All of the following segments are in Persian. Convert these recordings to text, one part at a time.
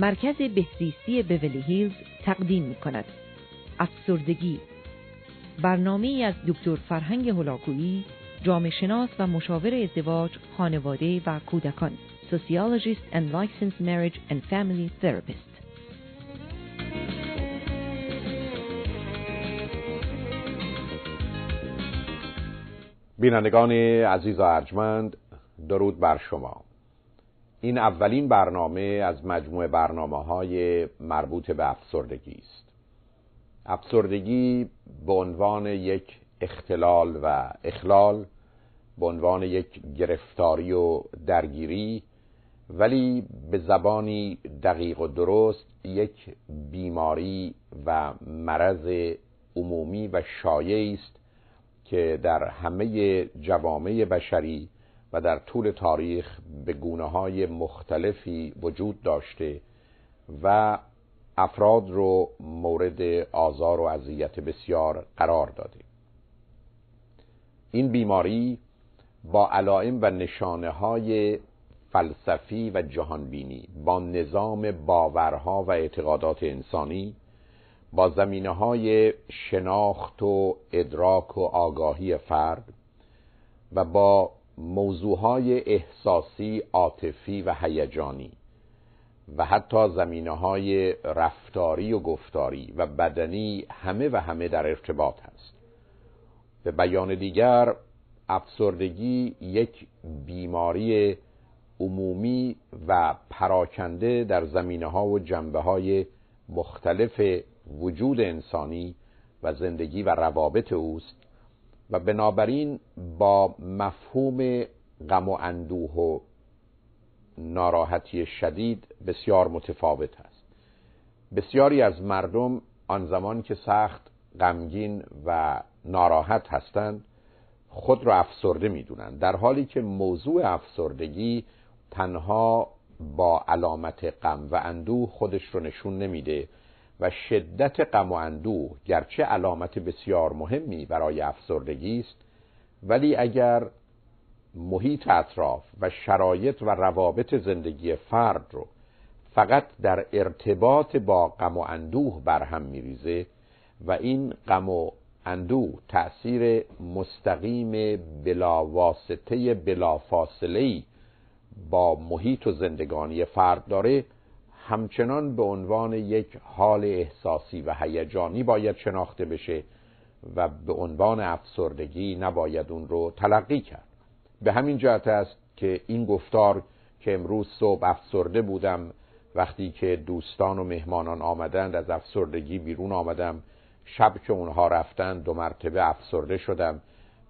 مرکز بهزیستی بیولی هیلز تقدیم می کند. افسردگی. برنامه از دکتر فرهنگ هلاکویی جامعه شناس و مشاور ازدواج، خانواده و کودکان. Sociologist and Licensed Marriage and Family Therapist. بینندگان عزیز و ارجمند درود بر شما. این اولین برنامه از مجموعه برنامه های مربوط به افسردگی است. افسردگی به عنوان یک اختلال و اخلال به عنوان یک گرفتاری و درگیری ولی به زبانی دقیق و درست یک بیماری و مرض عمومی و شایعی است که در همه جوامع بشری و در طول تاریخ به گونه های مختلفی وجود داشته و افراد رو مورد آزار و اذیت بسیار قرار داده. این بیماری با علائم و نشانه های فلسفی و جهانبینی با نظام باورها و اعتقادات انسانی با زمینه های شناخت و ادراک و آگاهی فرد و با موضوعهای احساسی عاطفی و هیجانی و حتی زمینه های رفتاری و گفتاری و بدنی همه و همه در ارتباط هست. به بیان دیگر افسردگی یک بیماری عمومی و پراکنده در زمینه ها و جنبه های مختلف وجود انسانی و زندگی و روابط اوست و بنابراین با مفهوم غم و اندوه و ناراحتی شدید بسیار متفاوت است. بسیاری از مردم آن زمان که سخت غمگین و ناراحت هستند خود را افسرده می‌دونند. در حالی که موضوع افسردگی تنها با علامت غم و اندوه خودش رو نشون نمیده. و شدت غم و اندوه گرچه علامت بسیار مهمی برای افسردگی است ولی اگر محیط اطراف و شرایط و روابط زندگی فرد رو فقط در ارتباط با غم و اندوه برهم میریزه و این غم و اندوه تأثیر مستقیم بلا واسطه بلا فاصله با محیط و زندگانی فرد داره همچنان به عنوان یک حال احساسی و هیجانی باید شناخته بشه و به عنوان افسردگی نباید اون رو تلقی کرد. به همین جهت است که این گفتار که امروز صبح افسرده بودم وقتی که دوستان و مهمانان آمدند از افسردگی بیرون آمدم شب که اونها رفتن دو مرتبه افسرده شدم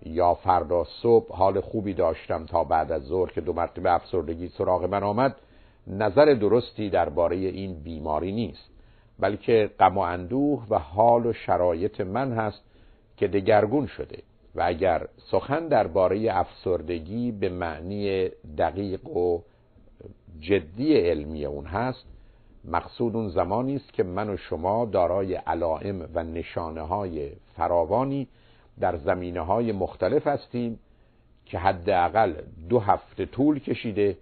یا فردا صبح حال خوبی داشتم تا بعد از ظهر که دو مرتبه افسردگی سراغ من آمد نظر درستی درباره این بیماری نیست بلکه غم و اندوه و حال و شرایط من هست که دگرگون شده و اگر سخن درباره افسردگی به معنی دقیق و جدی علمی اون هست مقصود اون زمانی است که من و شما دارای علائم و نشانه های فراوانی در زمینه های مختلف هستیم که حداقل دو هفته طول کشیده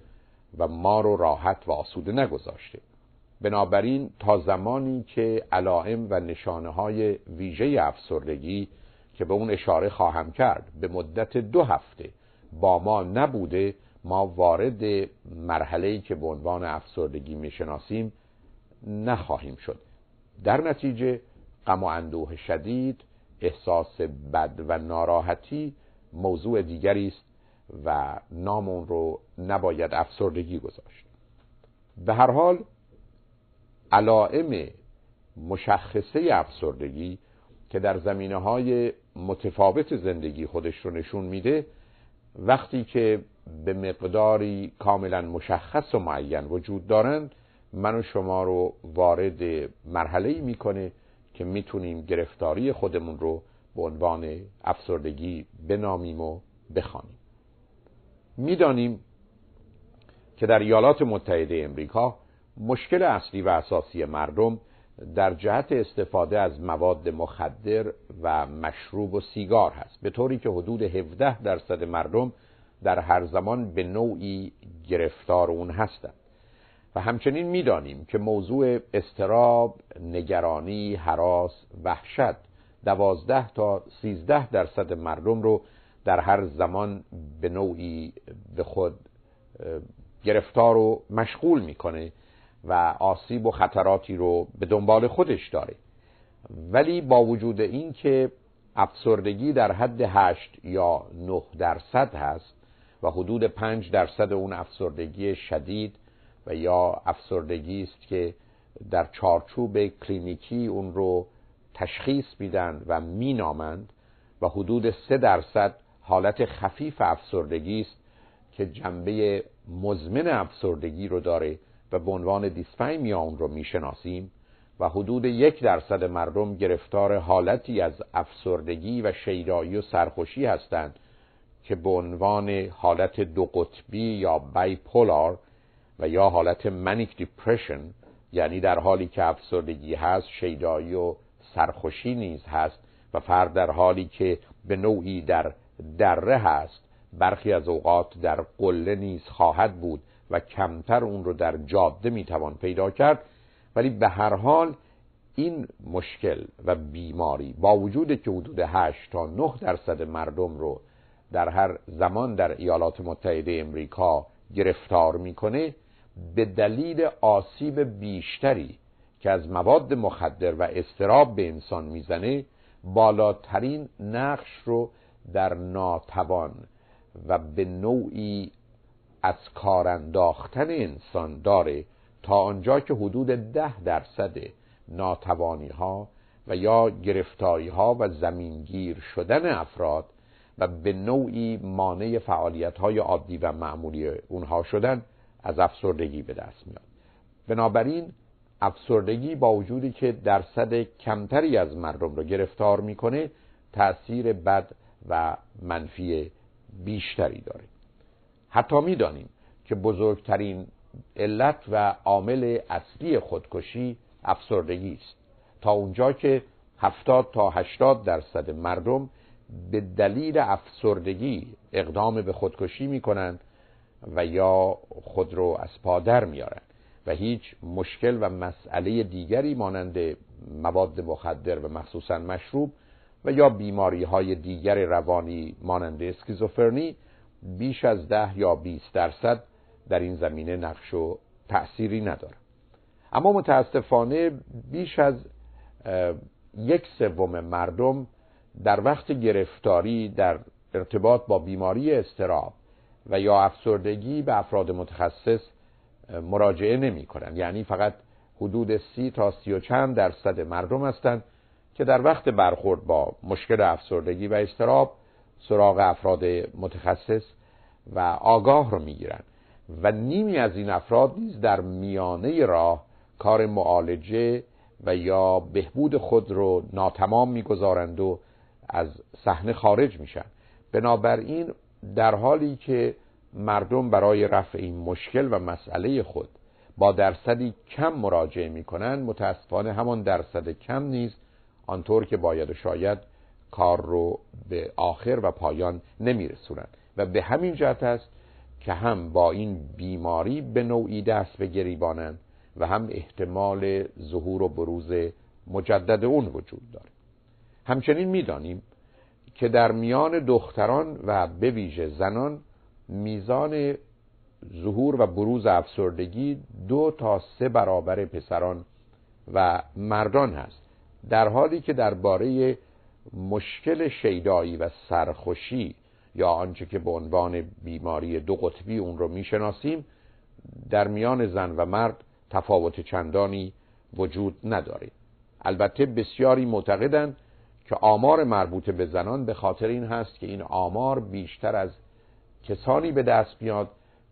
و ما رو راحت و آسوده نگذاشته. بنابراین تا زمانی که علائم و نشانه های ویژه افسردگی که به اون اشاره خواهم کرد به مدت دو هفته با ما نبوده ما وارد مرحله‌ای که به عنوان افسردگی می‌شناسیم نخواهیم شد. در نتیجه غم و اندوه شدید احساس بد و ناراحتی موضوع دیگری است و نام اون رو نباید افسردگی گذاشت. به هر حال علائم مشخصه افسردگی که در زمینه های متفاوت زندگی خودش رو نشون میده وقتی که به مقداری کاملا مشخص و معین وجود دارند من و شما رو وارد مرحله می‌کنه که می‌تونیم گرفتاری خودمون رو به عنوان افسردگی بنامیم و بخوانیم. می‌دانیم که در ایالات متحده امریکا مشکل اصلی و اساسی مردم در جهت استفاده از مواد مخدر و مشروب و سیگار هست. به طوری که حدود 17 درصد مردم در هر زمان به نوعی گرفتار اون هستند. و همچنین می‌دانیم که موضوع استراب، نگرانی، حراس، وحشت دوازده تا سیزده درصد مردم رو در هر زمان به نوعی به خود گرفتار و مشغول می‌کنه و آسیب و خطراتی رو به دنبال خودش داره. ولی با وجود این که افسردگی در حد هشت یا نه درصد هست و حدود پنج درصد اون افسردگی شدید و یا افسردگی است که در چارچوب کلینیکی اون رو تشخیص میدن و مینامند و حدود سه درصد حالت خفیف افسردگی است که جنبه مزمن افسردگی رو داره و به عنوان دیسفیمیا اون رو می‌شناسیم و حدود یک درصد مردم گرفتار حالتی از افسردگی و شیدایی و سرخوشی هستند که به عنوان حالت دو قطبی یا بایپولار و یا حالت منیک دیپرشن یعنی در حالی که افسردگی هست شیدایی و سرخوشی نیز هست و فرد در حالی که به نوعی در دره هست. برخی از اوقات در قله نیز خواهد بود و کمتر اون رو در جاده می‌توان پیدا کرد. ولی به هر حال این مشکل و بیماری با وجود که حدود 8 تا 9 درصد مردم رو در هر زمان در ایالات متحده امریکا گرفتار می‌کنه به دلیل آسیب بیشتری که از مواد مخدر و استراب به انسان می‌زنه بالاترین نقش رو در ناتوان و به نوعی از کار انداختن انسان داره تا آنجا که حدود ده درصد ناتوانی ها و یا گرفتاری ها و زمینگیر شدن افراد و به نوعی مانع فعالیت های عادی و معمولی اونها شدن از افسردگی به دست میاد. بنابراین افسردگی با وجودی که درصد کمتری از مردم رو گرفتار می‌کنه تأثیر بد و منفی بیشتری داره. حتی می‌دانیم که بزرگترین علت و عامل اصلی خودکشی افسردگی است. تا اونجا که 70 تا 80 درصد مردم به دلیل افسردگی اقدام به خودکشی می‌کنند و یا خود رو از پادر میارن و هیچ مشکل و مسئله دیگری مانند مواد مخدر و مخصوصا مشروب و یا بیماری های دیگر روانی مانند اسکیزوفرنی بیش از ده یا 20 درصد در این زمینه نقش و تأثیری نداره اما متاسفانه بیش از یک سوم مردم در وقت گرفتاری در ارتباط با بیماری استراب و یا افسردگی به افراد متخصص مراجعه نمی کنن. یعنی فقط حدود سی تا سی و چند درصد مردم هستند که در وقت برخورد با مشکل افسردگی و استراب سراغ افراد متخصص و آگاه رو می‌گیرن. و نیمی از این افراد نیز در میانه راه کار معالجه و یا بهبود خود رو ناتمام می‌گذارند و از صحنه خارج میشن. بنابراین در حالی که مردم برای رفع این مشکل و مسئله خود با درصدی کم مراجعه می‌کنند متاسفانه همان درصد کم نیز آنطور که باید و شاید کار رو به آخر و پایان نمیرسونند و به همین جهت است که هم با این بیماری به نوعی دست به گریبانند و هم احتمال ظهور و بروز مجدد اون وجود داره. همچنین می‌دانیم که در میان دختران و به ویژه زنان میزان ظهور و بروز افسردگی دو تا سه برابر پسران و مردان هست. در حالی که درباره مشکل شیدایی و سرخوشی یا آنچه که به عنوان بیماری دو قطبی اون رو می‌شناسیم در میان زن و مرد تفاوت چندانی وجود نداره. البته بسیاری معتقدند که آمار مربوط به زنان به خاطر این هست که این آمار بیشتر از کسانی به دست میاد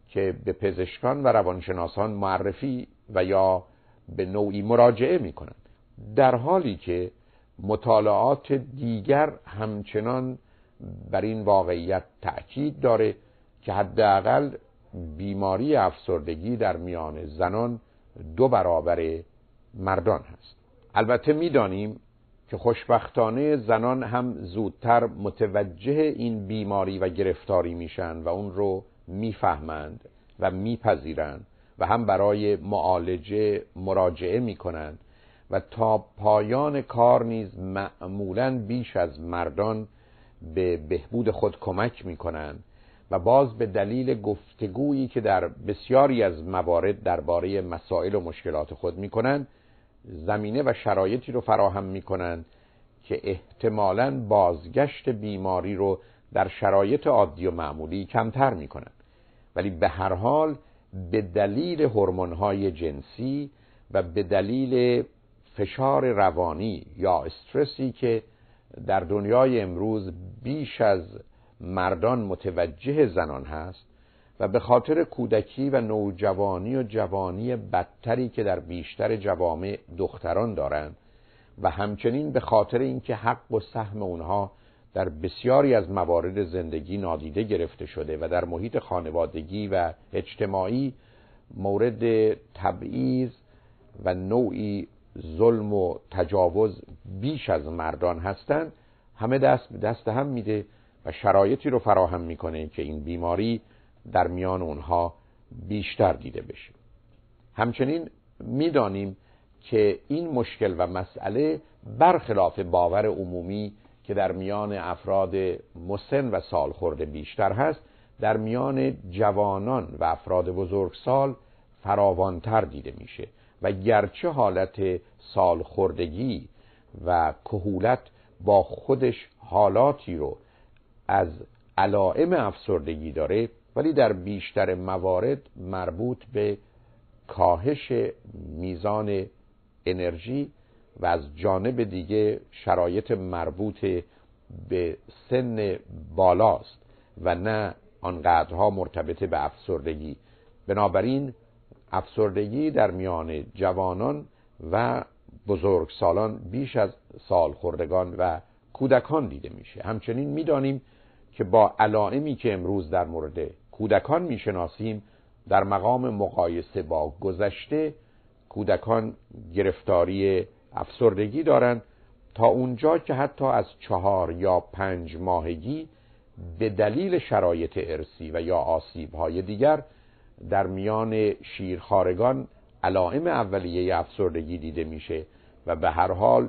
که به پزشکان و روانشناسان معرفی و یا به نوعی مراجعه می‌کنند. در حالی که مطالعات دیگر همچنان بر این واقعیت تأکید داره که حداقل بیماری افسردگی در میان زنان دو برابر مردان هست. البته می‌دانیم که خوشبختانه زنان هم زودتر متوجه این بیماری و گرفتاری میشن و اون رو می‌فهمند و میپذیرند و هم برای معالجه مراجعه می کنند و تا پایان کار نیز معمولا بیش از مردان به بهبود خود کمک می کنند و باز به دلیل گفتگویی که در بسیاری از موارد درباره مسائل و مشکلات خود می کنند زمینه و شرایطی رو فراهم می کنند که احتمالا بازگشت بیماری رو در شرایط عادی و معمولی کمتر می کنند ولی به هر حال به دلیل هورمون‌های جنسی و به دلیل فشار روانی یا استرسی که در دنیای امروز بیش از مردان متوجه زنان هست و به خاطر کودکی و نوجوانی و جوانی بدتری که در بیشتر جوامع دختران دارند و همچنین به خاطر اینکه حق و سهم اونها در بسیاری از موارد زندگی نادیده گرفته شده و در محیط خانوادگی و اجتماعی مورد تبعیض و نوعی ظلم و تجاوز بیش از مردان هستند همه دست به دست هم میده و شرایطی رو فراهم می‌کنه که این بیماری در میان اونها بیشتر دیده بشه. همچنین می‌دانیم که این مشکل و مسئله برخلاف باور عمومی که در میان افراد مسن و سالخورده بیشتر هست در میان جوانان و افراد بزرگسال فراوانتر دیده میشه. و گرچه حالت سالخوردگی و کهولت با خودش حالاتی رو از علائم افسردگی داره ولی در بیشتر موارد مربوط به کاهش میزان انرژی و از جانب دیگه شرایط مربوط به سن بالاست و نه آنقدرها مرتبط به افسردگی. بنابراین افسردگی در میان جوانان و بزرگسالان بیش از سالخوردگان و کودکان دیده میشه. همچنین می‌دانیم که با علائمی که امروز در مورد کودکان می‌شناسیم در مقام مقایسه با گذشته کودکان گرفتاری افسردگی دارند تا اونجا که حتی از چهار یا پنج ماهگی به دلیل شرایط ارسی و یا آسیبهای دیگر در میان شیرخارگان علائم اولیه افسردگی دیده میشه و به هر حال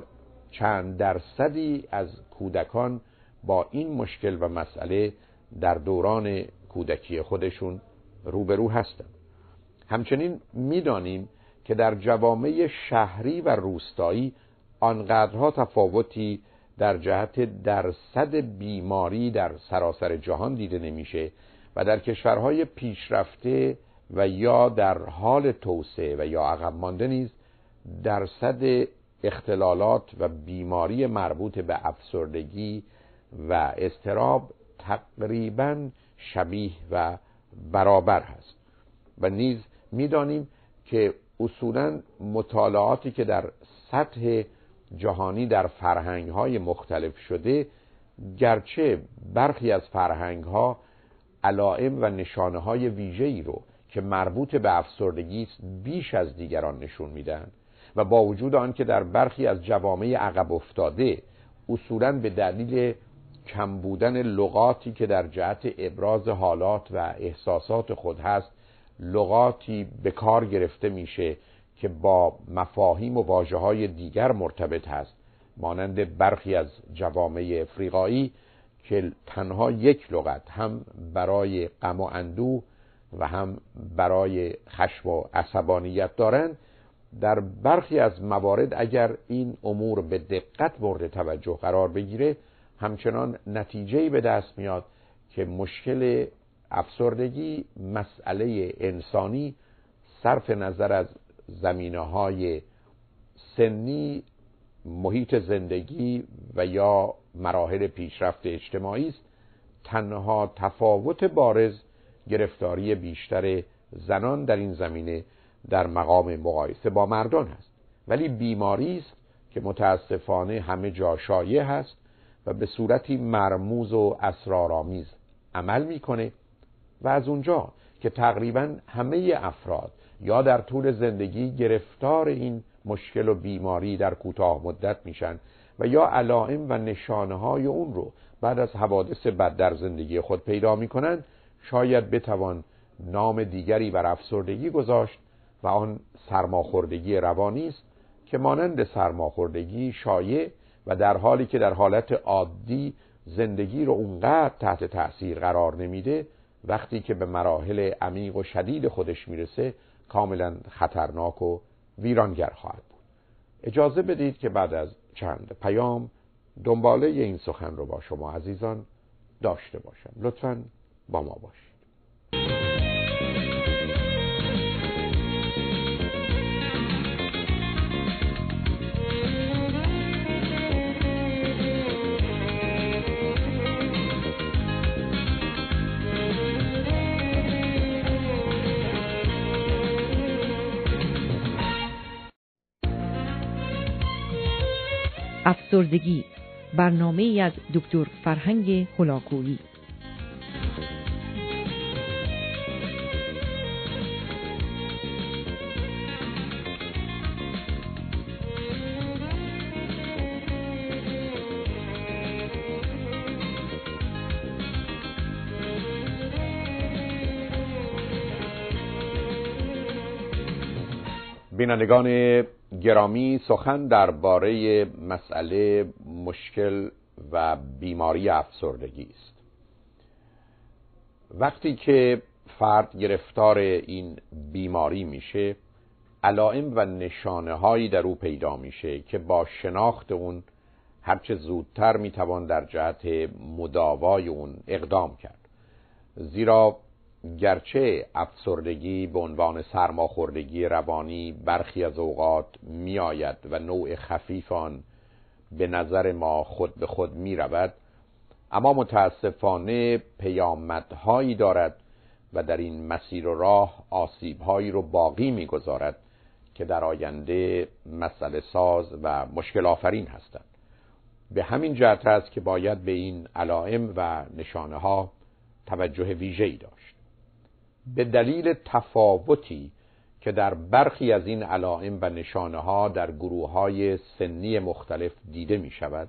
چند درصدی از کودکان با این مشکل و مسئله در دوران کودکی خودشون روبرو هستند. همچنین می‌دانیم که در جوامع شهری و روستایی آنقدرها تفاوتی در جهت درصد بیماری در سراسر جهان دیده نمیشه و در کشورهای پیشرفته و یا در حال توسعه و یا عقب مانده نیز درصد اختلالات و بیماری مربوط به افسردگی و استراب تقریبا شبیه و برابر هست. و نیز می‌دانیم که اصولا مطالعاتی که در سطح جهانی در فرهنگ های مختلف شده گرچه برخی از فرهنگ ها علائم و نشانه های ویژه‌ای رو که مربوط به افسردگی است بیش از دیگران نشون میدن و با وجود آن که در برخی از جوامع عقب افتاده اصولا به دلیل کم بودن لغاتی که در جهت ابراز حالات و احساسات خود هست لغاتی به کار گرفته میشه که با مفاهیم و واجه های دیگر مرتبط هست مانند برخی از جوامع افریقایی که تنها یک لغت هم برای غم و اندوه و هم برای خشم و عصبانیت دارند. در برخی از موارد اگر این امور به دقت مورد توجه قرار بگیره همچنان نتیجه به دست میاد که مشکل افسردگی مسئله انسانی صرف نظر از زمینه های سنی محیط زندگی و یا مراحل پیشرفت اجتماعی است. تنها تفاوت بارز گرفتاری بیشتر زنان در این زمینه در مقام مقایسه با مردان هست. ولی بیماری است که متاسفانه همه جا شایع هست و به صورتی مرموز و اسرارآمیز عمل می‌کنه و از اونجا که تقریبا همه افراد یا در طول زندگی گرفتار این مشکل و بیماری در کوتاه مدت میشن و یا علائم و نشانه های اون رو بعد از حوادث بد در زندگی خود پیدا می‌کنن شاید بتوان نام دیگری بر افسردگی گذاشت و آن سرماخوردگی روانی است که مانند سرماخوردگی شایع و در حالی که در حالت عادی زندگی رو اونقدر تحت تاثیر قرار نمیده وقتی که به مراحل عمیق و شدید خودش می‌رسه کاملا خطرناک و ویرانگر خواهد بود. اجازه بدید که بعد از چند پیام دنباله این سخن رو با شما عزیزان داشته باشم. لطفا با ما باشید افسردگی. برنامه از دکتر فرهنگ هلاکویی. بینندگان گرامی سخن درباره مسئله مشکل و بیماری افسردگی است. وقتی که فرد گرفتار این بیماری میشه علائم و نشانه هایی در او پیدا میشه که با شناخت اون هرچه زودتر می‌توان در جهت مداوای اون اقدام کرد. زیرا گرچه افسردگی به عنوان سرماخوردگی روانی برخی از اوقات میآید و نوع خفیف آن به نظر ما خود به خود می رود اما متاسفانه پیامدهایی دارد و در این مسیر و راه آسیبهایی رو باقی می‌گذارد که در آینده مسئله ساز و مشکل آفرین هستند. به همین جهت است که باید به این علائم و نشانه ها توجه ویژه‌ای داشت. به دلیل تفاوتی که در برخی از این علائم و نشانه ها در گروه های سنی مختلف دیده می شود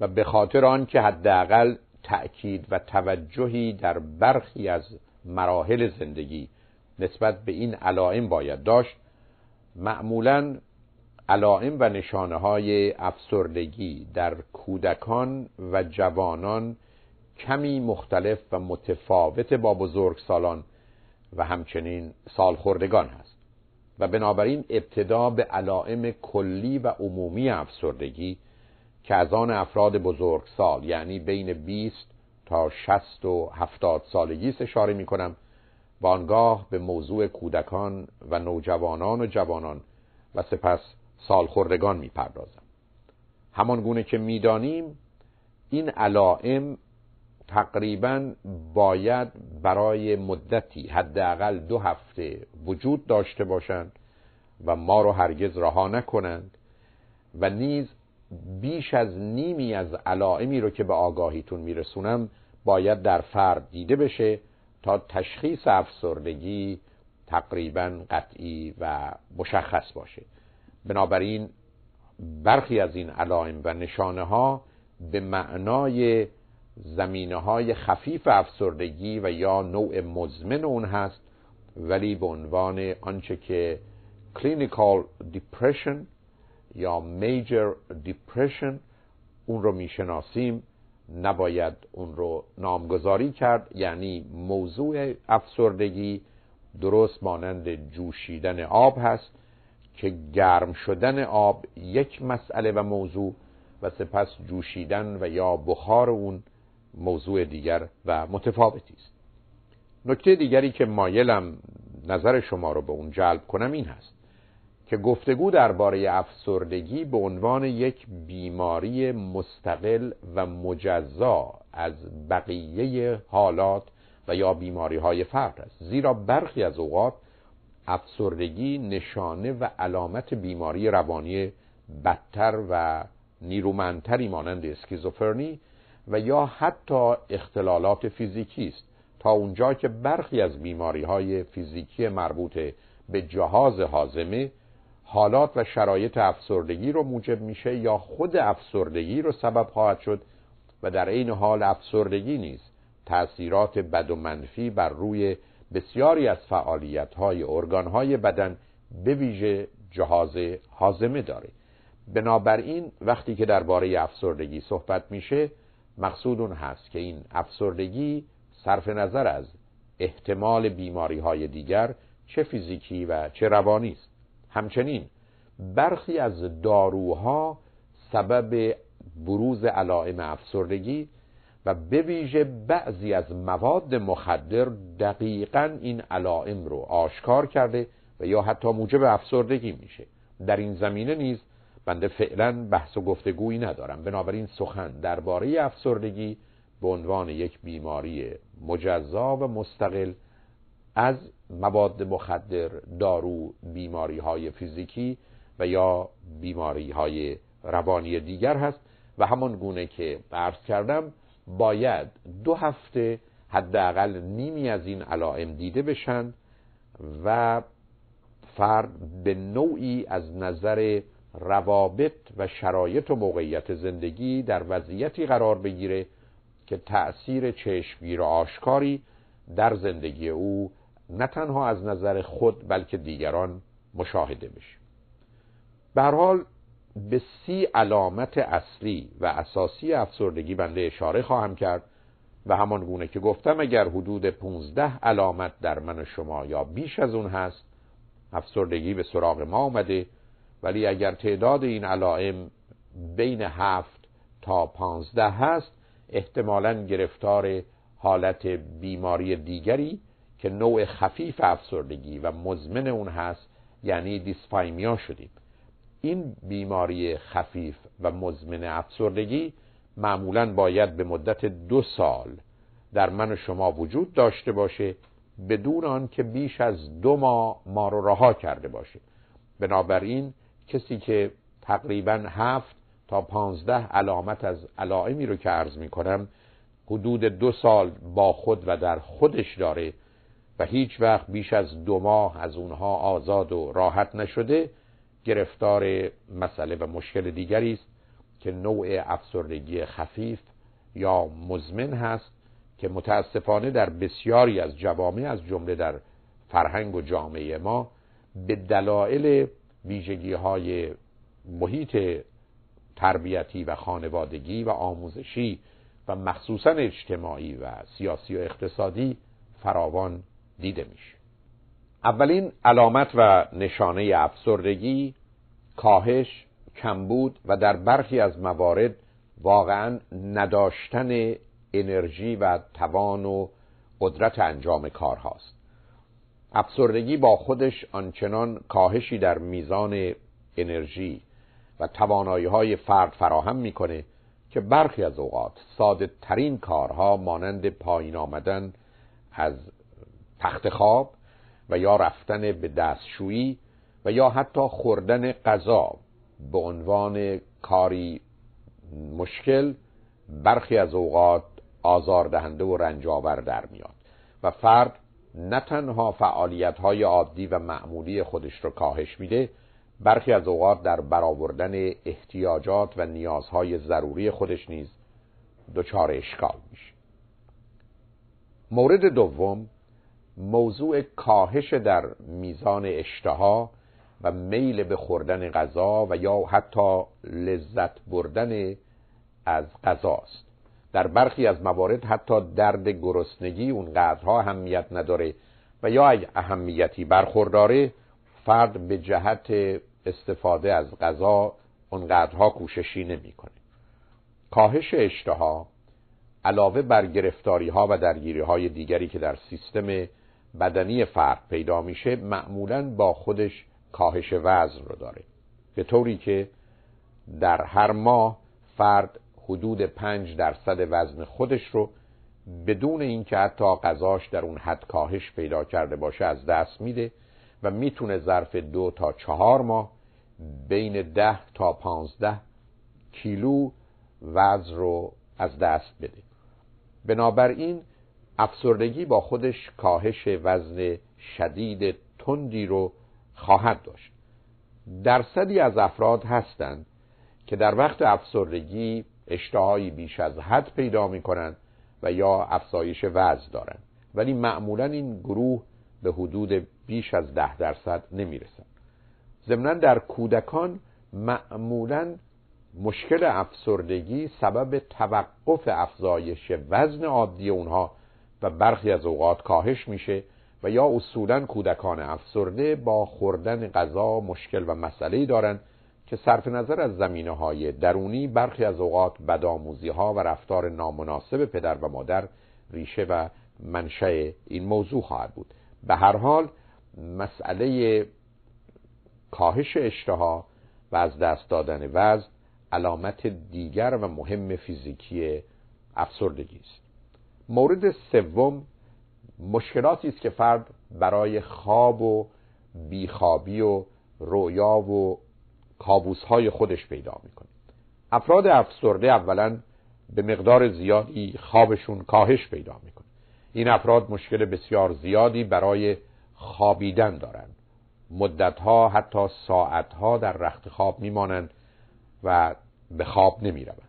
و به خاطر آنکه حداقل تأکید و توجهی در برخی از مراحل زندگی نسبت به این علائم باید داشت معمولا علائم و نشانه های افسردگی در کودکان و جوانان کمی مختلف و متفاوت با بزرگ سالان و همچنین سالخوردگان هست. و بنابراین ابتدا به علائم کلی و عمومی افسردگی که از آن افراد بزرگ سال یعنی بین 20 تا 60 و 70 سالگی اشاره می کنم. و آنگاه به موضوع کودکان و نوجوانان و جوانان و سپس سالخوردگان می پردازم. همان گونه که می‌دانیم این علائم تقریبا باید برای مدتی حداقل دو هفته وجود داشته باشند و ما رو هرگز رها نکنند و نیز بیش از نیمی از علائمی رو که به آگاهیتون میرسونم باید در فرد دیده بشه تا تشخیص افسردگی تقریبا قطعی و مشخص باشه. بنابراین برخی از این علائم و نشانه ها به معنای زمینه های خفیف افسردگی و یا نوع مزمن اون هست ولی به عنوان آنچه که clinical depression یا major depression اون رو می‌شناسیم نباید اون رو نامگذاری کرد یعنی موضوع افسردگی درست مانند جوشیدن آب هست که گرم شدن آب یک مسئله و موضوع و سپس جوشیدن و یا بخار اون موضوع دیگر و متفاوتی است. نکته دیگری که مایلم نظر شما رو به اون جلب کنم این هست که گفتگو درباره افسردگی به عنوان یک بیماری مستقل و مجزا از بقیه حالات و یا بیماری های فرد است. زیرا برخی از اوقات افسردگی نشانه و علامت بیماری روانی بدتر و نیرومندتری مانند اسکیزوفرنی و یا حتی اختلالات فیزیکی است. تا اونجا که برخی از بیماری های فیزیکی مربوط به جهاز حازمه حالات و شرایط افسردگی رو موجب میشه یا خود افسردگی رو سبب خواهد شد و در عین حال افسردگی نیست. تأثیرات بد و منفی بر روی بسیاری از فعالیت های ارگان های بدن به ویژه جهاز حازمه داره. بنابراین وقتی که درباره افسردگی صحبت میشه مقصود اون هست که این افسردگی صرف نظر از احتمال بیماری های دیگر چه فیزیکی و چه روانی است. همچنین برخی از داروها سبب بروز علائم افسردگی و به ویژه بعضی از مواد مخدر دقیقا این علائم رو آشکار کرده و یا حتی موجب افسردگی میشه. در این زمینه نیز بنده فعلا بحث و گفتگویی ندارم. بنابراین سخن درباره افسردگی به عنوان یک بیماری مجزا و مستقل از مواد مخدر دارو بیماری های فیزیکی و یا بیماری های روانی دیگر هست و همان گونه که عرض کردم باید دو هفته حداقل نیمی از این علائم دیده بشن و فرد به نوعی از نظر روابط و شرایط و موقعیت زندگی در وضعیتی قرار بگیره که تأثیر چشمگیر و آشکاری در زندگی او نه تنها از نظر خود بلکه دیگران مشاهده بشه. به حال به سی علامت اصلی و اساسی افسردگی بنده اشاره خواهم کرد و همان گونه که گفتم اگر حدود 15 علامت در من و شما یا بیش از اون هست افسردگی به سراغ ما آمده ولی اگر تعداد این علائم بین هفت تا پانزده هست احتمالا گرفتار حالت بیماری دیگری که نوع خفیف افسردگی و مزمن اون هست یعنی دیسفایمیا شدیم. این بیماری خفیف و مزمن افسردگی معمولا باید به مدت دو سال در من و شما وجود داشته باشه بدون آن که بیش از دو ماه ما رو رها کرده باشه. بنابراین کسی که تقریبا هفت تا پانزده علامت از علائمی رو که عرض می کنم حدود دو سال با خود و در خودش داره و هیچ وقت بیش از دو ماه از اونها آزاد و راحت نشده گرفتار مسئله و مشکل دیگری است که نوع افسردگی خفیف یا مزمن هست که متاسفانه در بسیاری از جوامع از جمله در فرهنگ و جامعه ما به دلایل ویژگی های محیط تربیتی و خانوادگی و آموزشی و مخصوصا اجتماعی و سیاسی و اقتصادی فراوان دیده میشه. اولین علامت و نشانه افسردگی کاهش کمبود و در برخی از موارد واقعا نداشتن انرژی و توان و قدرت انجام کارهاست. افسردگی با خودش آنچنان کاهشی در میزان انرژی و توانایی های فرد فراهم می‌کنه که برخی از اوقات ساده ترین کارها مانند پایین آمدن از تخت خواب و یا رفتن به دستشویی و یا حتی خوردن غذا به عنوان کاری مشکل برخی از اوقات آزاردهنده و رنجاور در میاد و فرد نه تنها فعالیت های عادی و معمولی خودش رو کاهش میده برخی از اوقات در برآوردن احتیاجات و نیازهای ضروری خودش نیز دچار اشکال میشه. مورد دوم موضوع کاهش در میزان اشتها و میل به خوردن غذا و یا حتی لذت بردن از غذاست. در برخی از موارد حتی درد گرسنگی اونقدرها اهمیت نداره و یا اگه اهمیتی برخورداره فرد به جهت استفاده از غذا اونقدرها کوششی نمی‌کنه. کاهش اشتها علاوه بر گرفتاری ها و درگیری های دیگری که در سیستم بدنی فرد پیدا میشه معمولا با خودش کاهش وزن رو داره به طوری که در هر ماه فرد حدود پنج درصد وزن خودش رو بدون اینکه حتی غذاش در اون حد کاهش پیدا کرده باشه از دست میده و می‌تونه ظرف دو تا چهار ماه بین ده تا پانزده کیلو وزن رو از دست بده. بنابراین افسردگی با خودش کاهش وزن شدید تندی رو خواهد داشت. درصدی از افراد هستند که در وقت افسردگی اشتهایی بیش از حد پیدا می کنند و یا افزایش وزن دارند. ولی معمولا این گروه به حدود بیش از ده درصد نمی‌رسن ضمنا در کودکان معمولا مشکل افسردگی سبب توقف افزایش وزن عادی اونها و برخی از اوقات کاهش میشه و یا اصولا کودکان افسرده با خوردن غذا مشکل و مسئله دارن که صرف نظر از زمینه های درونی برخی از اوقات بدآموزی ها و رفتار نامناسب پدر و مادر ریشه و منشأ این موضوع خواهد بود. به هر حال مسئله کاهش اشتها و از دست دادن وزن علامت دیگر و مهم فیزیکی افسردگی است. مورد سوم مشکلاتی است که فرد برای خواب و بیخوابی و رویا و کابوس های خودش پیدا می‌کنه. افراد افسرده اولا به مقدار زیادی خوابشون کاهش پیدا می‌کنه. این افراد مشکل بسیار زیادی برای خوابیدن دارند مدتها حتی ساعتها در رخت خواب میمانند و به خواب نمی‌روند.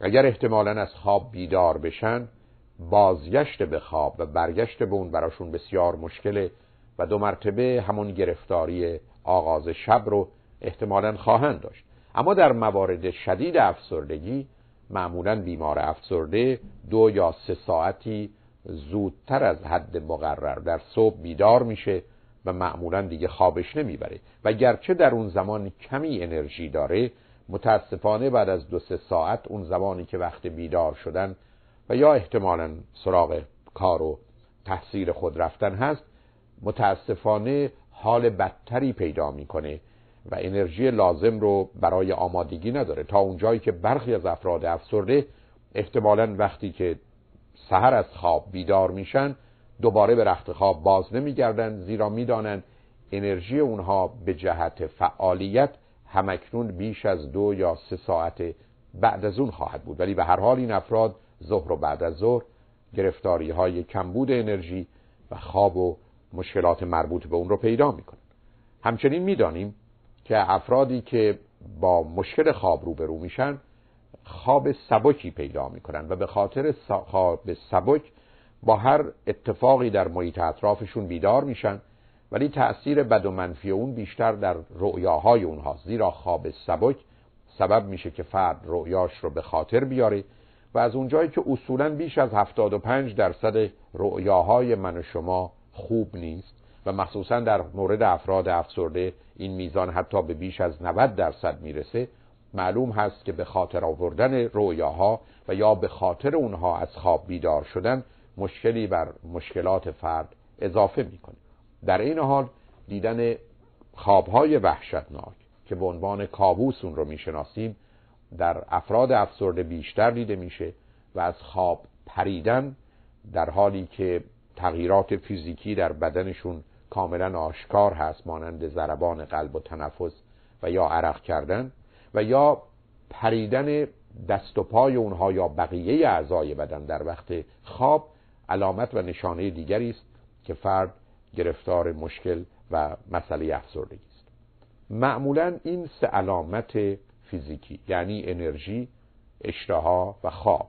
اگر احتمالا از خواب بیدار بشن بازگشت به خواب و برگشت به اون براشون بسیار مشکله و دو مرتبه همون گرفتاری آغاز شب رو احتمالا خواهند داشت. اما در موارد شدید افسردگی معمولا بیمار افسرده دو یا سه ساعتی زودتر از حد مقرر در صبح بیدار میشه و معمولا دیگه خوابش نمی‌بره. و گرچه در اون زمان کمی انرژی داره متاسفانه بعد از دو سه ساعت اون زمانی که وقت بیدار شدن و یا احتمالا سراغ کار و تحصیل خود رفتن هست متاسفانه حال بدتری پیدا می‌کنه و انرژی لازم رو برای آمادگی نداره. تا اونجایی که برخی از افراد افسرده احتمالا وقتی که سهر از خواب بیدار میشن دوباره به رخت خواب باز نمیگردن زیرا می‌دانند انرژی اونها به جهت فعالیت همکنون بیش از دو یا سه ساعت بعد از اون خواهد بود. ولی به هر حال این افراد ظهر و بعد از ظهر گرفتاری های کمبود انرژی و خواب و مشکلات مربوط به اون رو پیدا می‌کنن. همچنین می‌دانیم که افرادی که با مشکل خواب روبرو میشن خواب سبکی پیدا می‌کنن و به خاطر خواب سبک با هر اتفاقی در محیط اطرافشون بیدار میشن ولی تأثیر بد و منفی اون بیشتر در رؤیاهای اونهاست زیرا خواب سبک سبب میشه که فرد رؤیاش رو به خاطر بیاره و از اونجایی که اصولا بیش از 75 درصد رؤیاهای من و شما خوب نیست و مخصوصا در مورد افراد افسرده این میزان حتی به بیش از 90 درصد می‌رسه معلوم هست که به خاطر آوردن رویاها و یا به خاطر اونها از خواب بیدار شدن مشکلی بر مشکلات فرد اضافه می‌کنه. در این حال دیدن خوابهای وحشتناک که به عنوان کابوس اون رو می‌شناسیم در افراد افسرده بیشتر دیده میشه و از خواب پریدن در حالی که تغییرات فیزیکی در بدنشون کاملا آشکار هست مانند ضربان قلب و تنفس و یا عرق کردن و یا پریدن دست و پای اونها یا بقیه اعضای بدن در وقت خواب علامت و نشانه دیگری است که فرد گرفتار مشکل و مسئله افسردگی است. معمولا این سه علامت فیزیکی یعنی انرژی اشتها و خواب.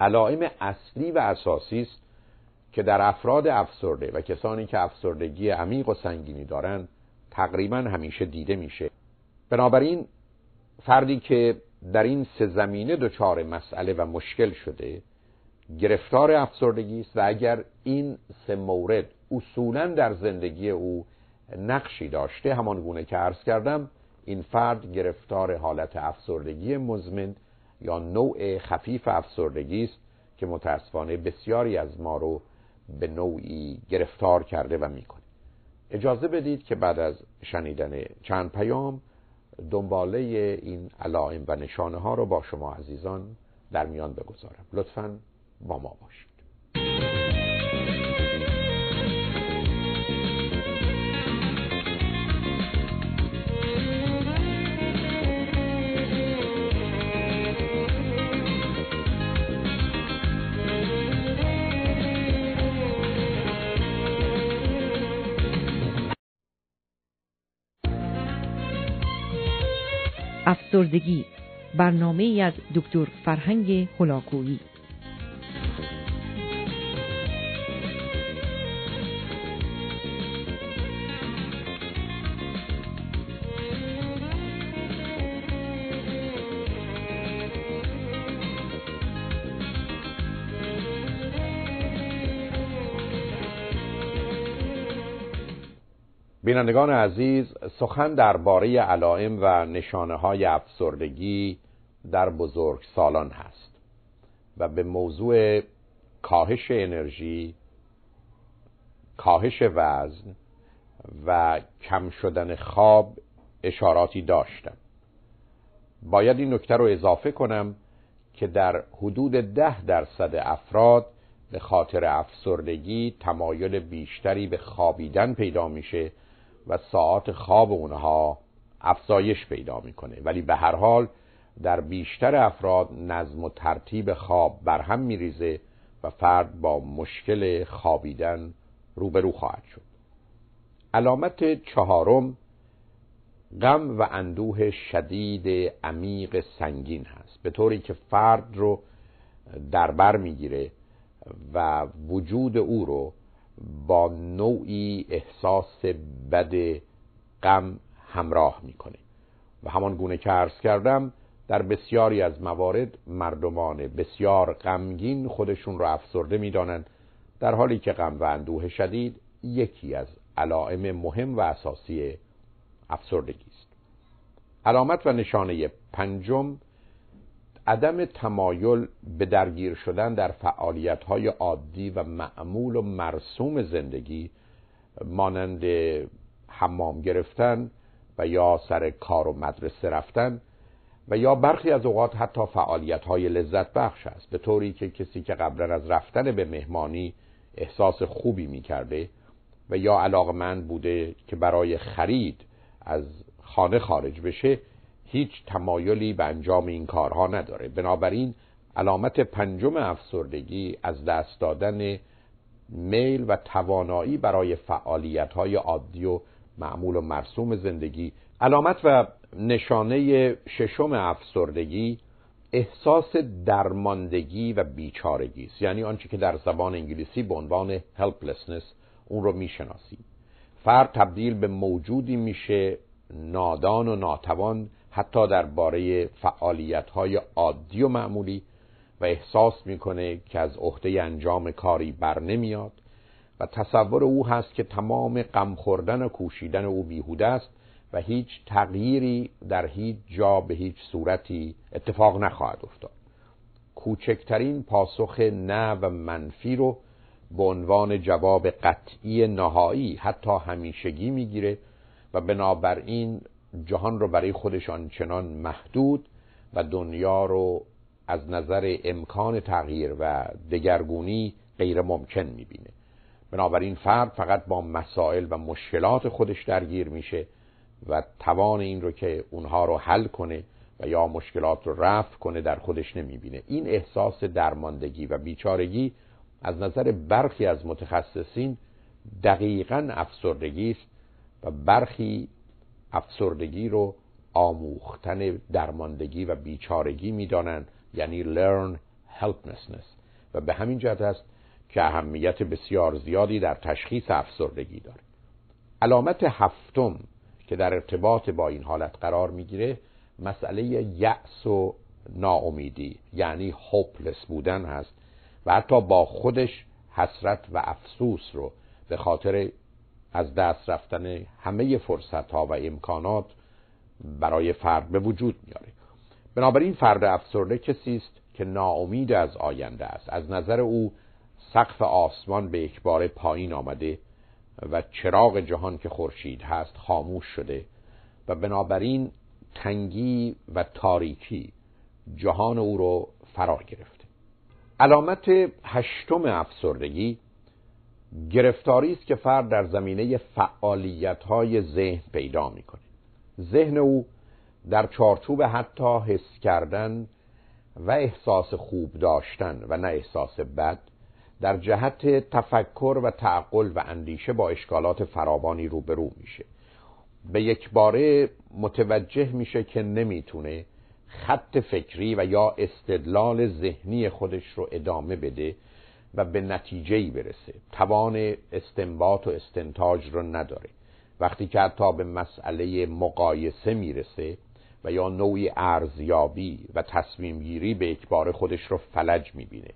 علائم اصلی و اساسی است که در افراد افسرده و کسانی که افسردگی عمیق و سنگینی دارند تقریبا همیشه دیده میشه. بنابراین فردی که در این سه زمینه دچار مسئله و مشکل شده گرفتار افسردگی است و اگر این سه مورد اصولا در زندگی او نقشی داشته همان گونه که عرض کردم این فرد گرفتار حالت افسردگی مزمن یا نوع خفیف افسردگی است که متاسفانه بسیاری از ما رو به نوعی گرفتار کرده و می‌کنه. اجازه بدید که بعد از شنیدن چند پیام دنباله این علائم و نشانه ها رو با شما عزیزان در میان بگذارم. لطفا با ما باشید. افسردگی. برنامه ای از دکتر فرهنگ هلاکویی. بینندگان عزیز سخن درباره علائم و نشانه های افسردگی در بزرگ سالان هست و به موضوع کاهش انرژی کاهش وزن و کم شدن خواب اشاراتی داشتم. باید این نکته رو اضافه کنم که در حدود ده درصد افراد به خاطر افسردگی تمایل بیشتری به خوابیدن پیدا میشه و ساعت خواب اونها افزایش پیدا می‌کنه. ولی به هر حال در بیشتر افراد نظم و ترتیب خواب برهم میریزه و فرد با مشکل خوابیدن روبرو خواهد شد. علامت چهارم غم و اندوه شدید عمیق سنگین هست. به طوری که فرد رو در بر می‌گیره و وجود او رو با نوعی احساس بد غم همراه می‌کنه. و همان گونه که عرض کردم در بسیاری از موارد مردمان بسیار غمگین خودشون رو افسرده می‌دانند در حالی که غم و اندوه شدید یکی از علائم مهم و اساسی افسردگی است. علامت و نشانه پنجم عدم تمایل به درگیر شدن در فعالیت های عادی و معمول و مرسوم زندگی مانند حمام گرفتن و یا سر کار و مدرسه رفتن و یا برخی از اوقات حتی فعالیت های لذت بخش است. به طوری که کسی که قبلا از رفتن به مهمانی احساس خوبی می کرده و یا علاقمند بوده که برای خرید از خانه خارج بشه هیچ تمایلی به انجام این کارها نداره. بنابراین علامت پنجم افسردگی از دست دادن میل و توانایی برای فعالیت های عادی و معمول و مرسوم زندگی. علامت و نشانه ششم افسردگی احساس درماندگی و بیچارگی است. یعنی آنچه که در زبان انگلیسی به عنوان helplessness اون رو می‌شناسیم. فرد تبدیل به موجودی میشه نادان و ناتوان حتی درباره فعالیت های عادی و معمولی و احساس می‌کنه که از عهده انجام کاری بر نمیاد و تصور او هست که تمام غم خوردن و کوشیدن او بیهوده است و هیچ تغییری در هیچ جا به هیچ صورتی اتفاق نخواهد افتاد. کوچکترین پاسخ نه و منفی رو به عنوان جواب قطعی نهایی حتی همیشگی می‌گیره و بنابراین جهان رو برای خودشان چنان محدود و دنیا رو از نظر امکان تغییر و دگرگونی غیر ممکن می‌بینه. بنابراین فرد فقط با مسائل و مشکلات خودش درگیر میشه و توان این رو که اونها رو حل کنه و یا مشکلات رو رفع کنه در خودش نمی‌بینه. این احساس درماندگی و بیچارگی از نظر برخی از متخصصین دقیقا افسردگی است و برخی افسردگی رو آموختن درماندگی و بیچارگی می‌دانند یعنی learn helplessness. و به همین جهت است که اهمیت بسیار زیادی در تشخیص افسردگی داره. علامت هفتم که در ارتباط با این حالت قرار می‌گیره مسئله یأس و ناامیدی یعنی هوپلس بودن هست و حتی با خودش حسرت و افسوس رو به خاطر از دست رفتن همه فرصت ها و امکانات برای فرد به وجود میاره. بنابراین فرد افسرده کسی است که ناامید از آینده است. از نظر او سقف آسمان به یک بار پایین آمده و چراغ جهان که خورشید هست خاموش شده و بنابراین تنگی و تاریکی جهان او رو فرا گرفته. علامت هشتم افسردگی گرفتاری است که فرد در زمینه فعالیت های ذهن پیدا می‌کنه. ذهن او در چارچوب حتی حس کردن و احساس خوب داشتن و نه احساس بد در جهت تفکر و تعقل و اندیشه با اشکالات فراوانی روبرو میشه. به یک باره متوجه میشه که نمی‌تونه خط فکری و یا استدلال ذهنی خودش رو ادامه بده و به نتیجه برسه. توان استنباط و استنتاج رو نداره. وقتی که حتی به مسئله مقایسه می‌رسه و یا نوعی ارزیابی و تصمیم گیری به یک بار خودش رو فلج می‌بینه.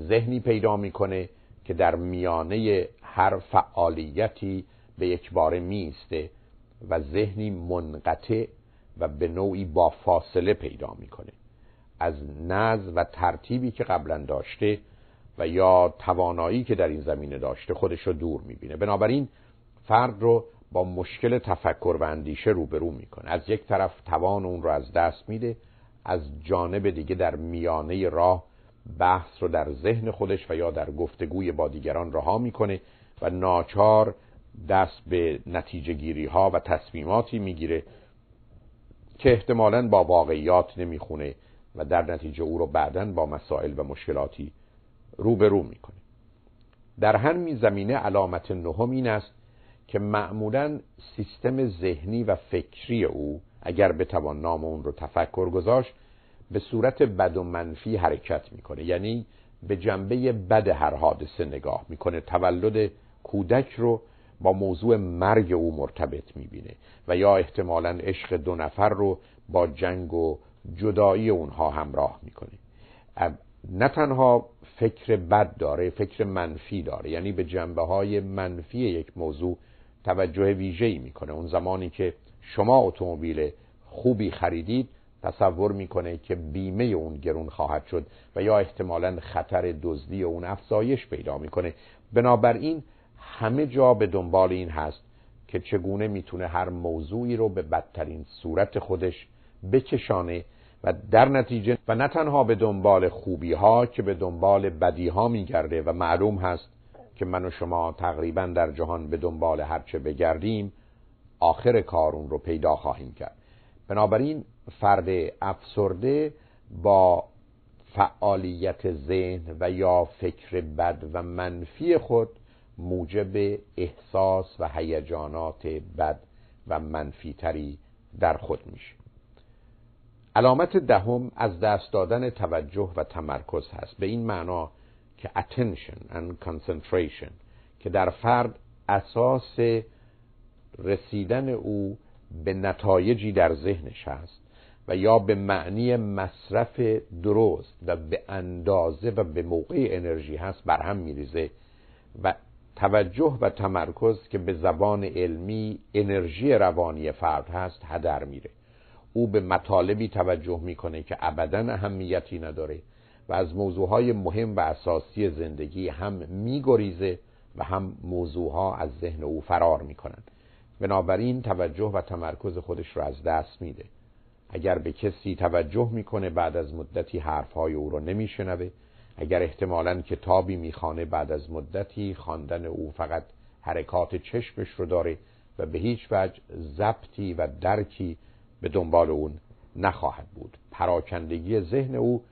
ذهنی پیدا می‌کنه که در میانه هر فعالیتی به یک باره میسته و ذهنی منقطع و به نوعی با فاصله پیدا می‌کنه. از نظم و ترتیبی که قبلا داشته و یا توانایی که در این زمینه داشته خودش رو دور می‌بینه. بنابراین فرد رو با مشکل تفکر و اندیشه روبرو می‌کنه. از یک طرف توان اون رو از دست میده از جانب دیگه در میانه راه بحث رو در ذهن خودش و یا در گفتگوی با دیگران رها می‌کنه و ناچار دست به نتیجه گیری ها و تصمیماتی می‌گیره که احتمالا با واقعیات نمی‌خونه و در نتیجه او رو بعدا با مسائل و مشکلاتی روبرو می‌کنه در همین زمینه علامت نهم این است که معمولا سیستم ذهنی و فکری او اگر بتوان نام اون رو تفکر گذاشت به صورت بد و منفی حرکت می‌کنه. یعنی به جنبه بد هر حادثه نگاه می‌کنه. تولد کودک رو با موضوع مرگ او مرتبط می‌بینه و یا احتمالا عشق دو نفر رو با جنگ و جدایی اونها همراه می‌کنه. نه تنها فکر بد داره فکر منفی داره. یعنی به جنبه های منفی یک موضوع توجه ویژه‌ای می‌کنه. اون زمانی که شما اتومبیل خوبی خریدید تصور می‌کنه که بیمه اون گرون خواهد شد و یا احتمالا خطر دزدی اون افزایش پیدا می‌کنه. بنابراین همه جا به دنبال این هست که چگونه می‌تونه هر موضوعی رو به بدترین صورت خودش بکشانه و در نتیجه و نه تنها به دنبال خوبی ها که به دنبال بدی ها میگرده و معلوم هست که من و شما تقریبا در جهان به دنبال هرچه بگردیم آخر کار اون رو پیدا خواهیم کرد. بنابراین فرد افسرده با فعالیت ذهن و یا فکر بد و منفی خود موجب احساس و هیجانات بد و منفیتری در خود میشه. علامت دهم از دست دادن توجه و تمرکز هست. به این معنا که attention and concentration که در فرد اساس رسیدن او به نتایجی در ذهنش هست و یا به معنی مصرف درست و به اندازه و به موقع انرژی هست بر هم میریزه و توجه و تمرکز که به زبان علمی انرژی روانی فرد هست هدر میره. او به مطالبی توجه می‌کنه که ابدا اهمیتی نداره و از موضوعهای مهم و اساسی زندگی هم میگریزه و هم موضوعها از ذهن او فرار می‌کنند. بنابراین توجه و تمرکز خودش رو از دست میده. اگر به کسی توجه می‌کنه بعد از مدتی حرفهای او رو نمیشنوه اگر احتمالا کتابی می‌خوانه بعد از مدتی خواندن او فقط حرکات چشمش رو داره و به هیچ وجه ضبطی و درکی به دنبال اون نخواهد بود. پراکندگی ذهن او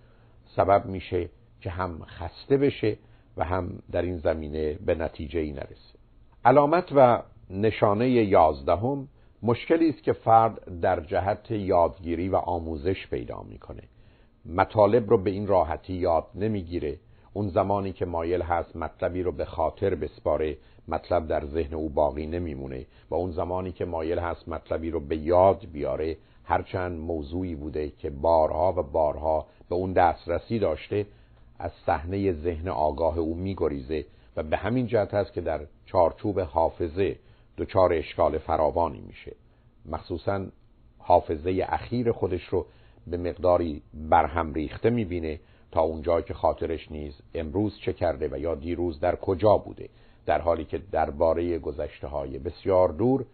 سبب میشه که هم خسته بشه و هم در این زمینه به نتیجه ای نرسه. علامت و نشانه یازدهم مشکلی است که فرد در جهت یادگیری و آموزش پیدا می‌کنه. مطالب رو به این راحتی یاد نمی‌گیره. اون زمانی که مایل هست مطلبی رو به خاطر بسپاره مطلب در ذهن او باقی نمیمونه. و اون زمانی که مایل هست مطلبی رو به یاد بیاره هرچند موضوعی بوده که بارها و بارها به اون دسترسی داشته از صحنه ذهن آگاه او میگریزه و به همین جهت هست که در چارچوب حافظه دچار اشکال فراوانی میشه. مخصوصا حافظه اخیر خودش رو به مقداری برهم ریخته می‌بینه تا اونجا که خاطرش نیز امروز چه کرده و یا دیروز در کجا بوده. در حالی که درباره گذشته های بسیار دور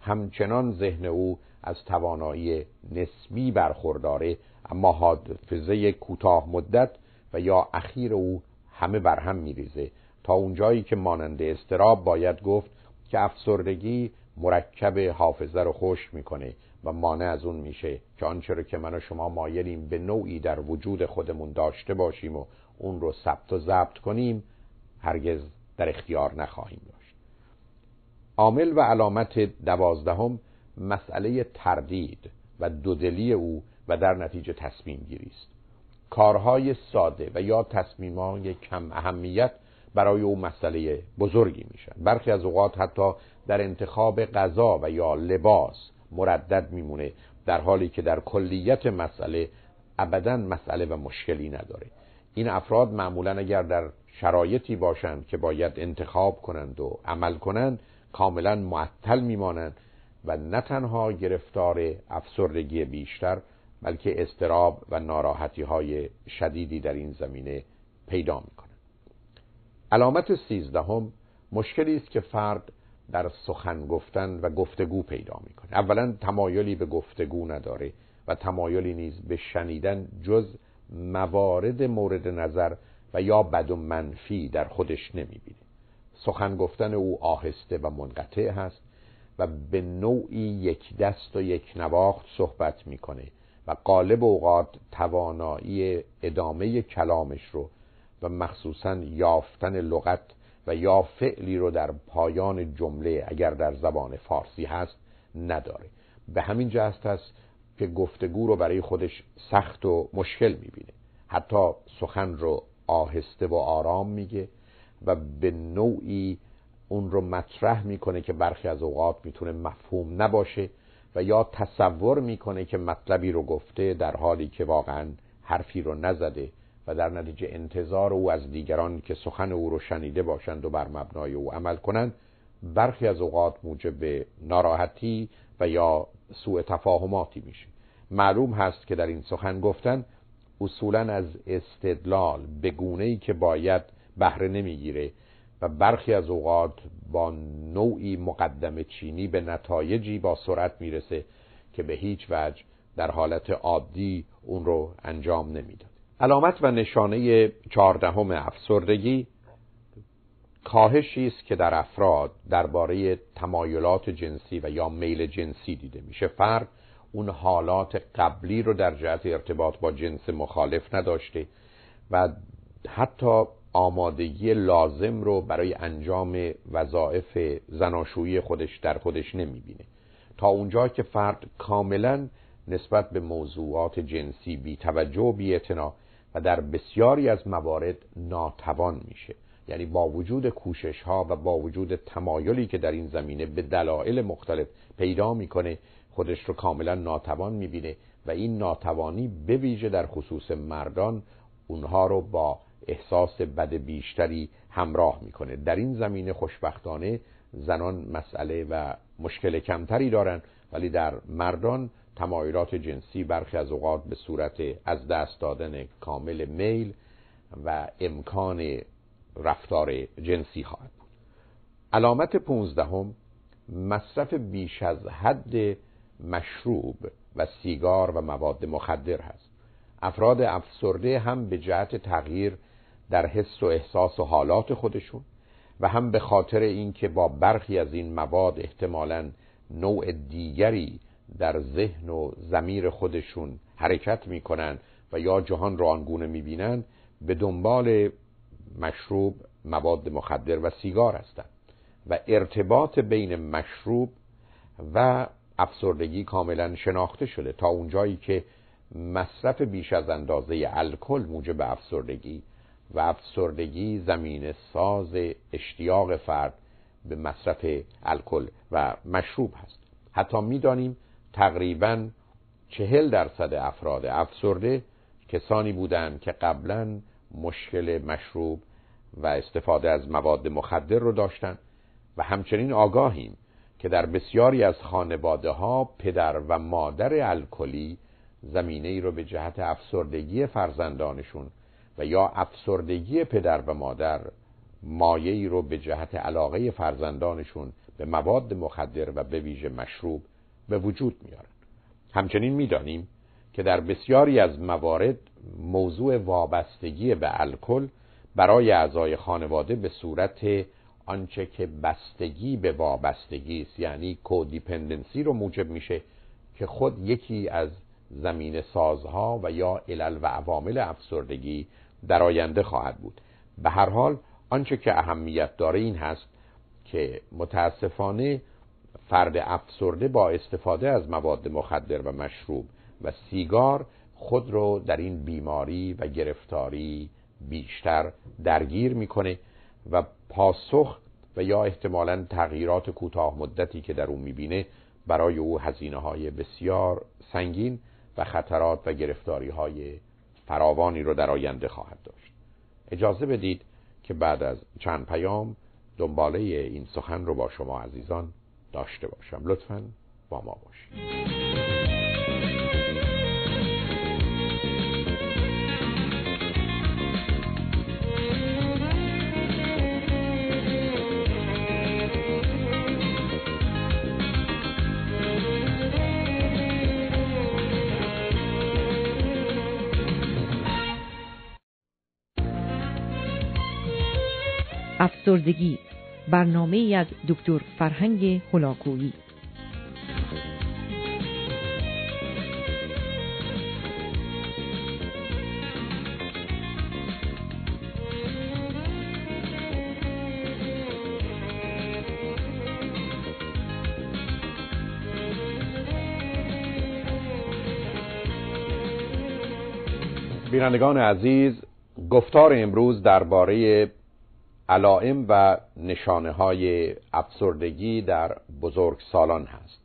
همچنان ذهن او از توانایی نسبی برخورداره اما حافظه کوتاه مدت و یا اخیر او همه بر هم میریزه. تا اونجایی که مانند استراب باید گفت که افسردگی مرکب حافظه رو خوش می‌کنه و مانع از اون میشه که آنچه رو که من و شما مایلیم به نوعی در وجود خودمون داشته باشیم و اون رو ثبت و ضبط کنیم هرگز در اختیار نخواهیم داشت. عامل و علامت دوازدهم مسئله تردید و دودلی او و در نتیجه تصمیم گیری است. کارهای ساده و یا تصمیمهای کم اهمیت برای او مسئله بزرگی میشن برخی از اوقات حتی در انتخاب غذا و یا لباس مردد میمونه در حالی که در کلیت مسئله ابدا مسئله و مشکلی نداره. این افراد معمولا اگر در شرایطی باشند که باید انتخاب کنند و عمل کنند کاملا معطل میمانند و نه تنها گرفتار افسردگی بیشتر بلکه استراب و ناراحتی های شدیدی در این زمینه پیدا می کنند. علامت سیزدهم مشکلی است که فرد در سخن گفتن و گفتگو پیدا می‌کنه اولا تمایلی به گفتگو نداره و تمایلی نیز به شنیدن جز موارد مورد نظر و یا بد و منفی در خودش نمی‌بینه. سخن گفتن او آهسته و منقطع هست و به نوعی یک دست و یک نواخت صحبت می‌کنه و قالب اوقات توانایی ادامه کلامش رو و مخصوصا یافتن لغت و یا فعلی رو در پایان جمله اگر در زبان فارسی هست نداره. به همین جهت است که گفتگو رو برای خودش سخت و مشکل می‌بینه. حتی سخن رو آهسته و آرام میگه و به نوعی اون رو مطرح می‌کنه که برخی از اوقات می‌تونه مفهوم نباشه و یا تصور می‌کنه که مطلبی رو گفته در حالی که واقعا حرفی رو نزده و در نتیجه انتظار او از دیگران که سخن او رو شنیده باشند و بر مبنای او عمل کنند برخی از اوقات موجب ناراحتی و یا سوء تفاهماتی میشه. معلوم هست که در این سخن گفتن اصولا از استدلال به گونه ای که باید بهره نمی‌گیره و برخی از اوقات با نوعی مقدم چینی به نتایجی با سرعت می‌رسه که به هیچ وجه در حالت عادی اون رو انجام نمی‌داد. علامت و نشانه چهاردهم افسردگی کاهشی است که در افراد درباره تمایلات جنسی و یا میل جنسی دیده میشه. فرد اون حالات قبلی رو در جهت ارتباط با جنس مخالف نداشته و حتی آمادگی لازم رو برای انجام وظایف زناشویی خودش در خودش نمی‌بینه. تا اونجا که فرد کاملا نسبت به موضوعات جنسی بی توجه و بی و در بسیاری از موارد ناتوان میشه. یعنی با وجود کوشش ها و با وجود تمایلی که در این زمینه به دلایل مختلف پیدا می‌کنه خودش رو کاملا ناتوان می‌بینه و این ناتوانی به ویژه در خصوص مردان اونها رو با احساس بد بیشتری همراه می‌کنه. در این زمینه خوشبختانه زنان مسئله و مشکل کمتری دارند ولی در مردان تمایلات جنسی برخی از اوقات به صورت از دست دادن کامل میل و امکان رفتار جنسی خواهد بود. علامت پونزدهم مصرف بیش از حد مشروب و سیگار و مواد مخدر هست. افراد افسرده هم به جهت تغییر در حس و احساس و حالات خودشون و هم به خاطر اینکه با برخی از این مواد احتمالا نوع دیگری در ذهن و زمیر خودشون حرکت می‌کنن و یا جهان را آنگونه می‌بینن به دنبال مشروب مواد مخدر و سیگار هستند. و ارتباط بین مشروب و افسردگی کاملا شناخته شده تا اونجایی که مصرف بیش از اندازه الکل موجب افسردگی و افسردگی زمین ساز اشتیاق فرد به مصرف الکل و مشروب هست. حتی می‌دانیم تقریبا چهل درصد افراد افسرده کسانی بودند که قبلا مشکل مشروب و استفاده از مواد مخدر رو داشتند و همچنین آگاهیم که در بسیاری از خانواده ها پدر و مادر الکلی زمینه ای رو به جهت افسردگی فرزندانشون و یا افسردگی پدر و مادر مایه ای رو به جهت علاقه فرزندانشون به مواد مخدر و به ویژه مشروب به وجود میارن. همچنین می‌دانیم که در بسیاری از موارد موضوع وابستگی به الکل برای اعضای خانواده به صورت آنچه که بستگی به وابستگی است یعنی کودیپندنسی رو موجب میشه که خود یکی از زمین سازها و یا علل و عوامل افسردگی در آینده خواهد بود. به هر حال آنچه که اهمیت داره این هست که متاسفانه فرد افسرده با استفاده از مواد مخدر و مشروب و سیگار خود رو در این بیماری و گرفتاری بیشتر درگیر می‌کنه. و پاسخ و یا احتمالا تغییرات کوتاه مدتی که در اون می‌بینه برای او هزینه های بسیار سنگین و خطرات و گرفتاری های فراوانی رو در آینده خواهد داشت. اجازه بدید که بعد از چند پیام دنباله این سخن رو با شما عزیزان داشته باشم. لطفا با ما باشید. افسردگی. برنامه ای از دکتر فرهنگ هلاکویی. بینندگان عزیز گفتار امروز درباره علائم و نشانه های افسردگی در بزرگ سالان هست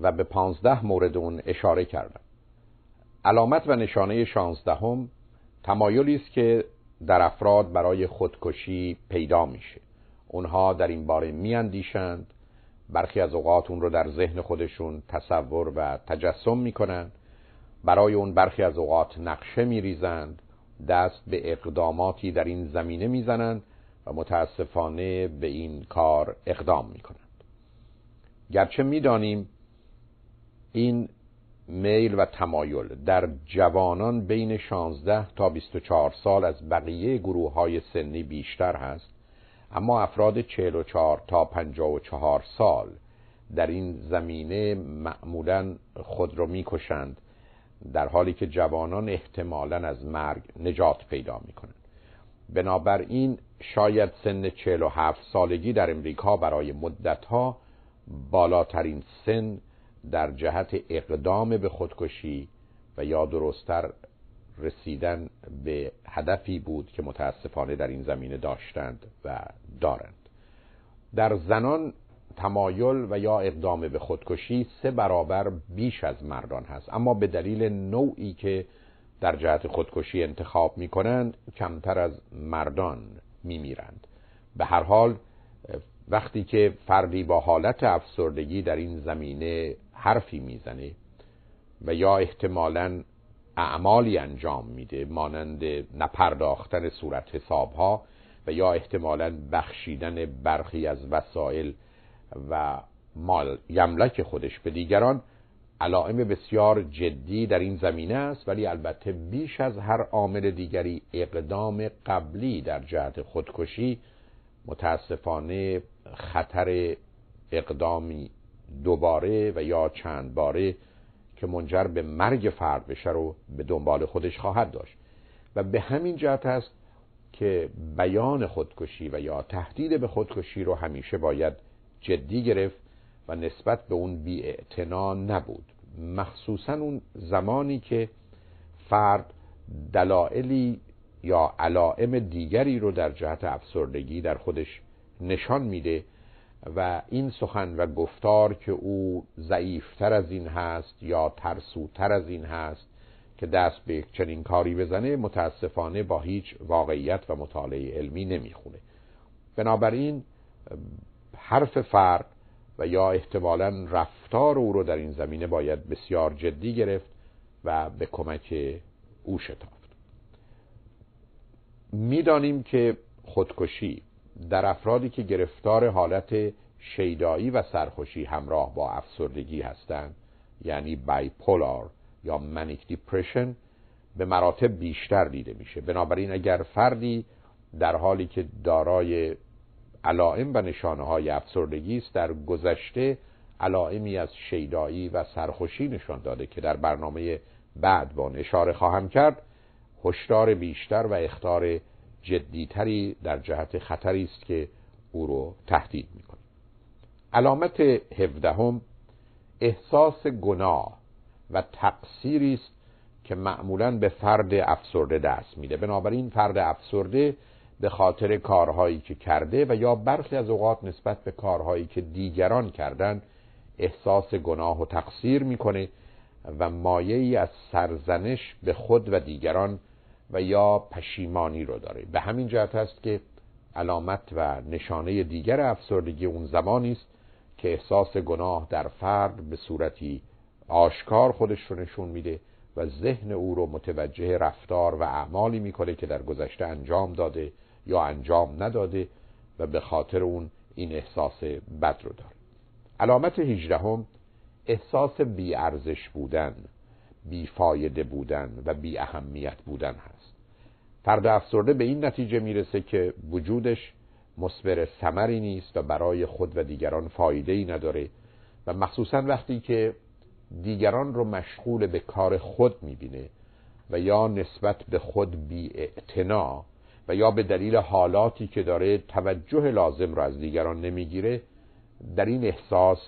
و به پانزده مورد اون اشاره کردم. علامت و نشانه شانزدهم تمایلی است که در افراد برای خودکشی پیدا میشه. اونها در این باره میاندیشند. برخی از اوقات اون رو در ذهن خودشون تصور و تجسم می‌کنند. برای اون برخی از اوقات نقشه میریزند. دست به اقداماتی در این زمینه می‌زنند و متاسفانه به این کار اقدام می کنند گرچه می‌دانیم این میل و تمایل در جوانان بین 16 تا 24 سال از بقیه گروه های سنی بیشتر هست اما افراد 44 تا 54 سال در این زمینه معمولا خود را می‌کشند در حالی که جوانان احتمالا از مرگ نجات پیدا می کنند بنابراین شاید سن 47 سالگی در امریکا برای مدتها بالاترین سن در جهت اقدام به خودکشی و یا درستتر رسیدن به هدفی بود که متاسفانه در این زمینه داشتند و دارند. در زنان تمایل و یا اقدام به خودکشی سه برابر بیش از مردان هست اما به دلیل نوعی که در جهت خودکشی انتخاب می کنند کمتر از مردان می میرند به هر حال وقتی که فردی با حالت افسردگی در این زمینه حرفی می‌زنه و یا احتمالا اعمالی انجام میده مانند نپرداختن صورت حسابها و یا احتمالا بخشیدن برخی از وسایل و مال یملک خودش به دیگران علائم بسیار جدی در این زمینه است ولی البته بیش از هر عامل دیگری اقدام قبلی در جهت خودکشی متاسفانه خطر اقدامی دوباره و یا چند باره که منجر به مرگ فرد بشه رو به دنبال خودش خواهد داشت. و به همین جهت است که بیان خودکشی و یا تهدید به خودکشی رو همیشه باید جدی گرفت و نسبت به اون بی نبود. مخصوصا اون زمانی که فرد دلایلی یا علائم دیگری رو در جهت افسردگی در خودش نشان میده و این سخن و گفتار که او ضعیفتر از این هست یا ترسوتر از این هست که دست به چنین کاری بزنه متاسفانه با هیچ واقعیت و مطالعه علمی نمی‌خونه. بنابراین حرف فرد و یا احتمالا رفتار او رو در این زمینه باید بسیار جدی گرفت و به کمک او شتافت. می‌دانیم که خودکشی در افرادی که گرفتار حالت شیدایی و سرخوشی همراه با افسردگی هستند یعنی بایپولار یا منیک دیپرشن به مراتب بیشتر دیده میشه. بنابراین اگر فردی در حالی که دارای علائم و نشانه های افسردگی است در گذشته علائمی از شیدایی و سرخوشی نشان داده که در برنامه بعد با اشاره خواهم کرد هشدار بیشتر و اختار جدیتری در جهت خطری است که او رو تهدید می‌کنه علامت هفدهم احساس گناه و تقصیری است که معمولا به فرد افسرده دست میده. بنابراین فرد افسرده به خاطر کارهایی که کرده و یا برخی از اوقات نسبت به کارهایی که دیگران کردن احساس گناه و تقصیر می‌کنه و مایه از سرزنش به خود و دیگران و یا پشیمانی رو داره. به همین جهت است که علامت و نشانه دیگر افسردگی اون زمانی است که احساس گناه در فرد به صورتی آشکار خودش رو نشون میده و ذهن او رو متوجه رفتار و اعمالی می‌کنه که در گذشته انجام داده یا انجام نداده و به خاطر اون این احساس بد رو داره. علامت هجدهم احساس ارزش بودن فایده بودن و بی اهمیت بودن هست. فرد افسرده به این نتیجه می‌رسه که وجودش مصبر سمری نیست و برای خود و دیگران فایده ای نداره و مخصوصا وقتی که دیگران رو مشغول به کار خود می‌بینه و یا نسبت به خود بی و یا به دلیل حالاتی که داره توجه لازم رو از دیگران نمی‌گیره در این احساس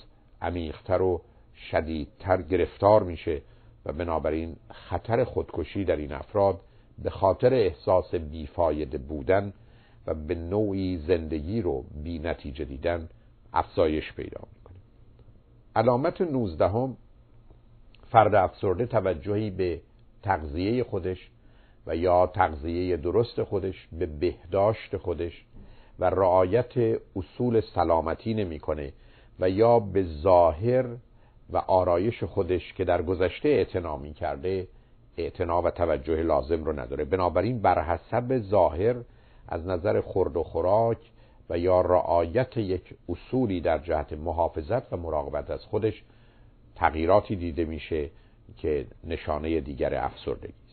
عمیقتر و شدیدتر گرفتار میشه و بنابراین خطر خودکشی در این افراد به خاطر احساس بیفایده بودن و به نوعی زندگی رو بی نتیجه دیدن افزایش پیدا می‌کنه. علامت نوزدهم فرد افسرده توجهی به تغذیه خودش و یا تغذیه درست خودش به بهداشت خودش و رعایت اصول سلامتی نمی‌کنه و یا به ظاهر و آرایش خودش که در گذشته اعتنا می کرده اعتنا و توجه لازم رو نداره. بنابراین بر حسب ظاهر از نظر خورد و خوراک و یا رعایت یک اصولی در جهت محافظت و مراقبت از خودش تغییراتی دیده میشه که نشانه دیگر افسردگی.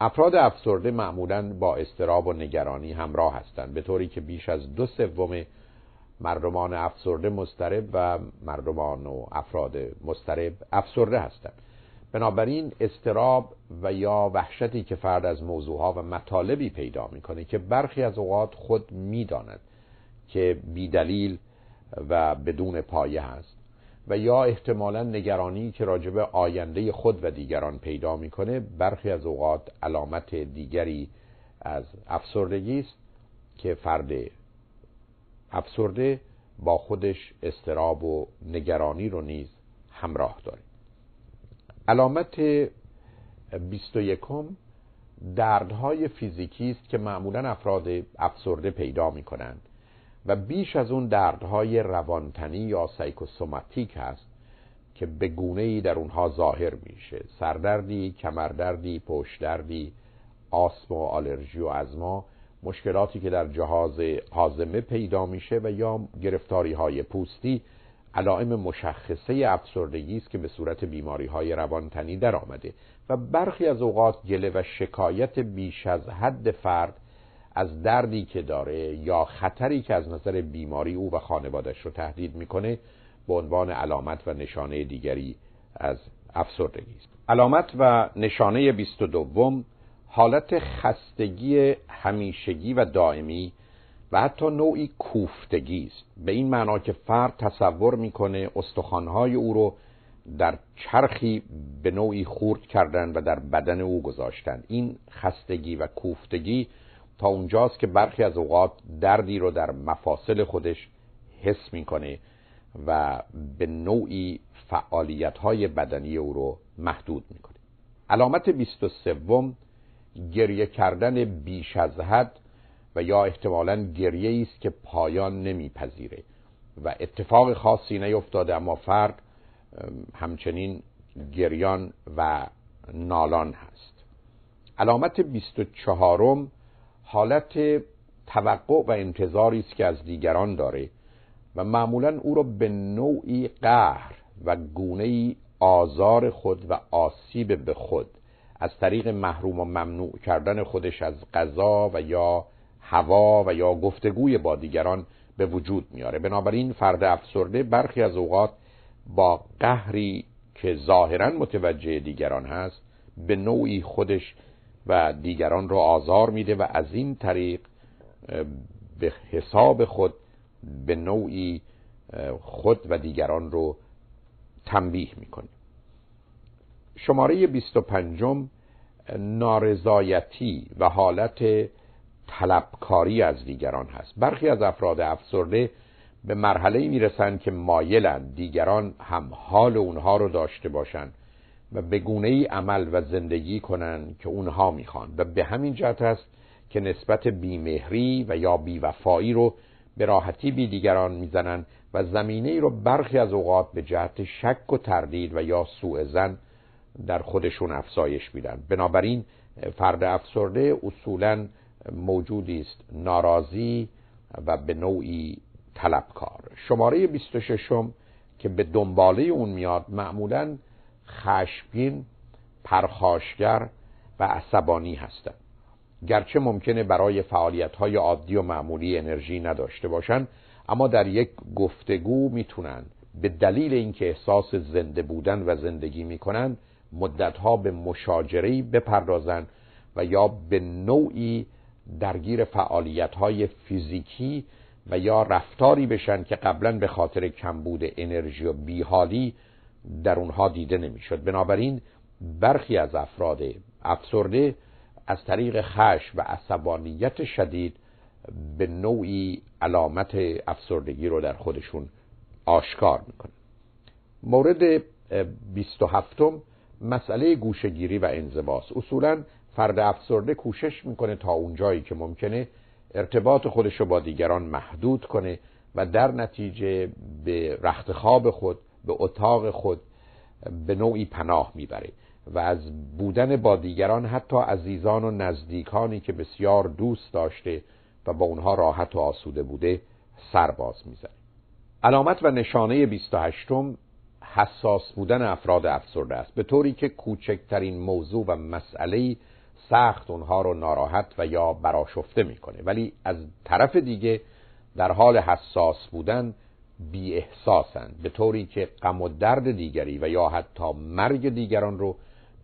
افراد افسرده معمولا با استراب و نگرانی همراه هستند به طوری که بیش از دو سوم مردمان افسرده مسترب و مردمان و افراد مسترب افسرده هستند. بنابراین استراب و یا وحشتی که فرد از موضوعها و مطالبی پیدا می‌کنه که برخی از اوقات خود می‌داند که بیدلیل و بدون پایه هست و یا احتمالا نگرانی که راجب آینده خود و دیگران پیدا می‌کنه برخی از اوقات علامت دیگری از افسردگی است که فرد افسرده با خودش استراب و نگرانی رو نیز همراه داره. علامت 21 دردهای فیزیکی است که معمولا افراد افسرده پیدا می کنند و بیش از اون دردهای روانتنی یا سایکوسوماتیک هست که به گونه ای در اونها ظاهر میشه. سردردی، کمردردی، پشتدردی، آسم و آلرژی و ازما مشکلاتی که در جهاز حازمه پیدا میشه و یا گرفتاری های پوستی علائم مشخصه افسردگی است که به صورت بیماری های روانتنی در آمده و برخی از اوقات گله و شکایت بیش از حد فرد از دردی که داره یا خطری که از نظر بیماری او و خانوادش رو تهدید می‌کنه به عنوان علامت و نشانه دیگری از افسردگی است. علامت و نشانه 22 حالت خستگی همیشگی و دائمی و حتی نوعی کوفتگی است. به این معنا که فرد تصور می‌کنه استخوانهای او رو در چرخی به نوعی خورد کردن و در بدن او گذاشتن. این خستگی و کوفتگی تا اونجاست که برخی از اوقات دردی رو در مفاصل خودش حس می‌کنه و به نوعی فعالیت های بدنی او رو محدود می‌کنه. علامت 23 گریه کردن بیش از حد و یا احتمالا گریه است که پایان نمیپذیره و اتفاق خاصی نیفتاده اما فرد همچنین گریان و نالان هست. علامت 24 حالت توقع و انتظاری است که از دیگران داره و معمولا او را به نوعی قهر و گونه آزار خود و آسیب به خود از طریق محروم و ممنوع کردن خودش از غذا و یا هوا و یا گفتگوی با دیگران به وجود میاره. بنابراین فرد افسرده برخی از اوقات با قهری که ظاهرا متوجه دیگران هست به نوعی خودش و دیگران رو آزار میده و از این طریق به حساب خود به نوعی خود و دیگران رو تنبیه می‌کنه. شماره 25 نارضایتی و حالت طلبکاری از دیگران هست. برخی از افراد افسرده به مرحله می‌رسن که مایلند دیگران هم حال اونها رو داشته باشند. و به گونه ای عمل و زندگی کنند که اونها می‌خوان. و به همین جهت است که نسبت بیمهری و یا بیوفایی رو به راحتی بی دیگران می‌زنند و زمینه ای رو برخی از اوقات به جهت شک و تردید و یا سوء زن در خودشون افزایش میدن. بنابراین فرد افسرده اصولا موجودی است ناراضی و به نوعی طلبکار. شماره 26 که به دنباله اون میاد معمولا خشمگین پرخاشگر و عصبانی هستند. گرچه ممکنه برای فعالیت های عادی و معمولی انرژی نداشته باشند اما در یک گفتگو می‌تونن به دلیل اینکه احساس زنده بودن و زندگی می‌کنن مدتها به مشاجره بپردازن و یا به نوعی درگیر فعالیت های فیزیکی و یا رفتاری بشن که قبلا به خاطر کمبود انرژی و بیحالی در اونها دیده نمی‌شد. بنابراین برخی از افراد افسرده از طریق خش و عصبانیت شدید به نوعی علامت افسردگی رو در خودشون آشکار می‌کنه مورد 27 مسئله گوشگیری و انزباس اصولا فرد افسرده کوشش می‌کنه تا اونجایی که ممکنه ارتباط خودش رو با دیگران محدود کنه و در نتیجه به رخت خواب خود به اتاق خود به نوعی پناه می‌بره و از بودن با دیگران حتی عزیزان و نزدیکانی که بسیار دوست داشته و با اونها راحت و آسوده بوده سرباز می‌زنه. علامت و نشانه 28 حساس بودن افراد افسرده است. به طوری که کوچکترین موضوع و مسئله سخت اونها رو ناراحت و یا براشفته می‌کنه. ولی از طرف دیگه در حال حساس بودن بی احساسند به طوری که غم و درد دیگری و یا حتی مرگ دیگران رو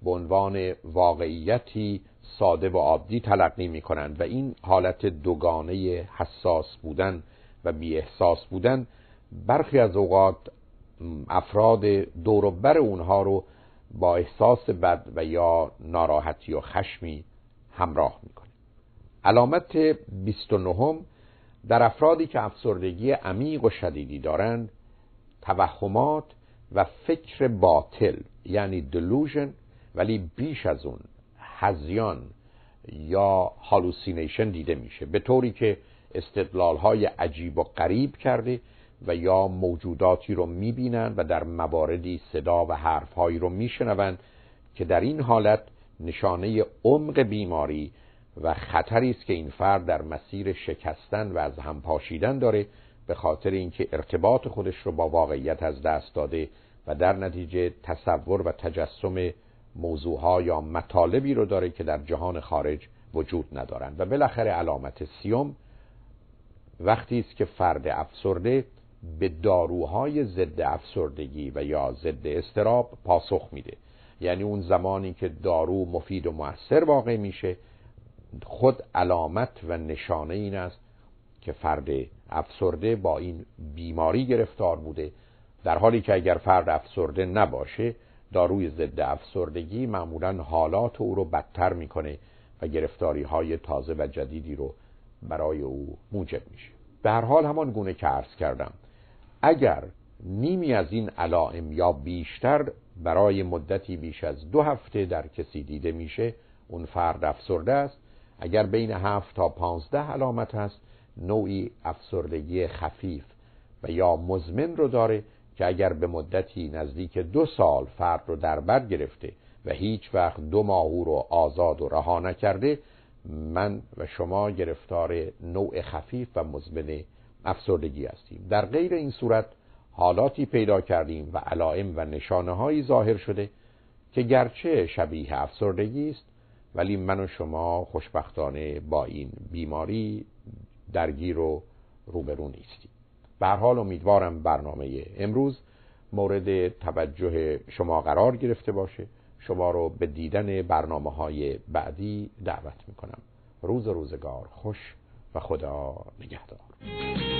به عنوان واقعیتی ساده و عادی تلقی می کنند و این حالت دوگانه حساس بودن و بی احساس بودن برخی از اوقات افراد دوروبر اونها رو با احساس بد و یا ناراحتی و خشمی همراه می‌کنه. علامت 29 در افرادی که افسردگی عمیق و شدیدی دارند توهمات و فکر باطل یعنی دلوژن ولی بیش از اون هزیان یا هالوسینیشن دیده میشه. به طوری که استدلال های عجیب و غریب کرده و یا موجوداتی رو می‌بینند و در مواردی صدا و حرفهایی رو میشنوند که در این حالت نشانه عمق بیماری و خطری است که این فرد در مسیر شکستن و از هم پاشیدن داره به خاطر اینکه ارتباط خودش رو با واقعیت از دست داده و در نتیجه تصور و تجسم موضوعها یا مطالبی رو داره که در جهان خارج وجود ندارند. و بالاخره علامت سیوم وقتی است که فرد افسرده به داروهای ضد افسردگی و یا ضد استراب پاسخ میده. یعنی اون زمانی که دارو مفید و موثر واقع میشه خود علامت و نشانه این است که فرد افسرده با این بیماری گرفتار بوده. در حالی که اگر فرد افسرده نباشه داروی ضد افسردگی معمولا حالات او رو بدتر می‌کنه و گرفتاری های تازه و جدیدی رو برای او موجب میشه. به هر حال همان گونه که عرض کردم اگر نیمی از این علائم یا بیشتر برای مدتی بیش از دو هفته در کسی دیده میشه اون فرد افسرده است. اگر بین هفت تا پانزده علامت هست نوعی افسردگی خفیف و یا مزمن رو داره که اگر به مدتی نزدیک دو سال فرد رو در بر گرفته و هیچ وقت دو ماه او رو آزاد و رها نکرده من و شما گرفتار نوع خفیف و مزمن افسردگی هستیم. در غیر این صورت حالاتی پیدا کردیم و علائم و نشانه هایی ظاهر شده که گرچه شبیه افسردگی است ولی من و شما خوشبختانه با این بیماری درگیر و روبرو نیستیم. به حال امیدوارم برنامه امروز مورد توجه شما قرار گرفته باشه. شما رو به دیدن برنامه های بعدی دعوت می‌کنم. روز روزگار خوش و خدا نگهدار.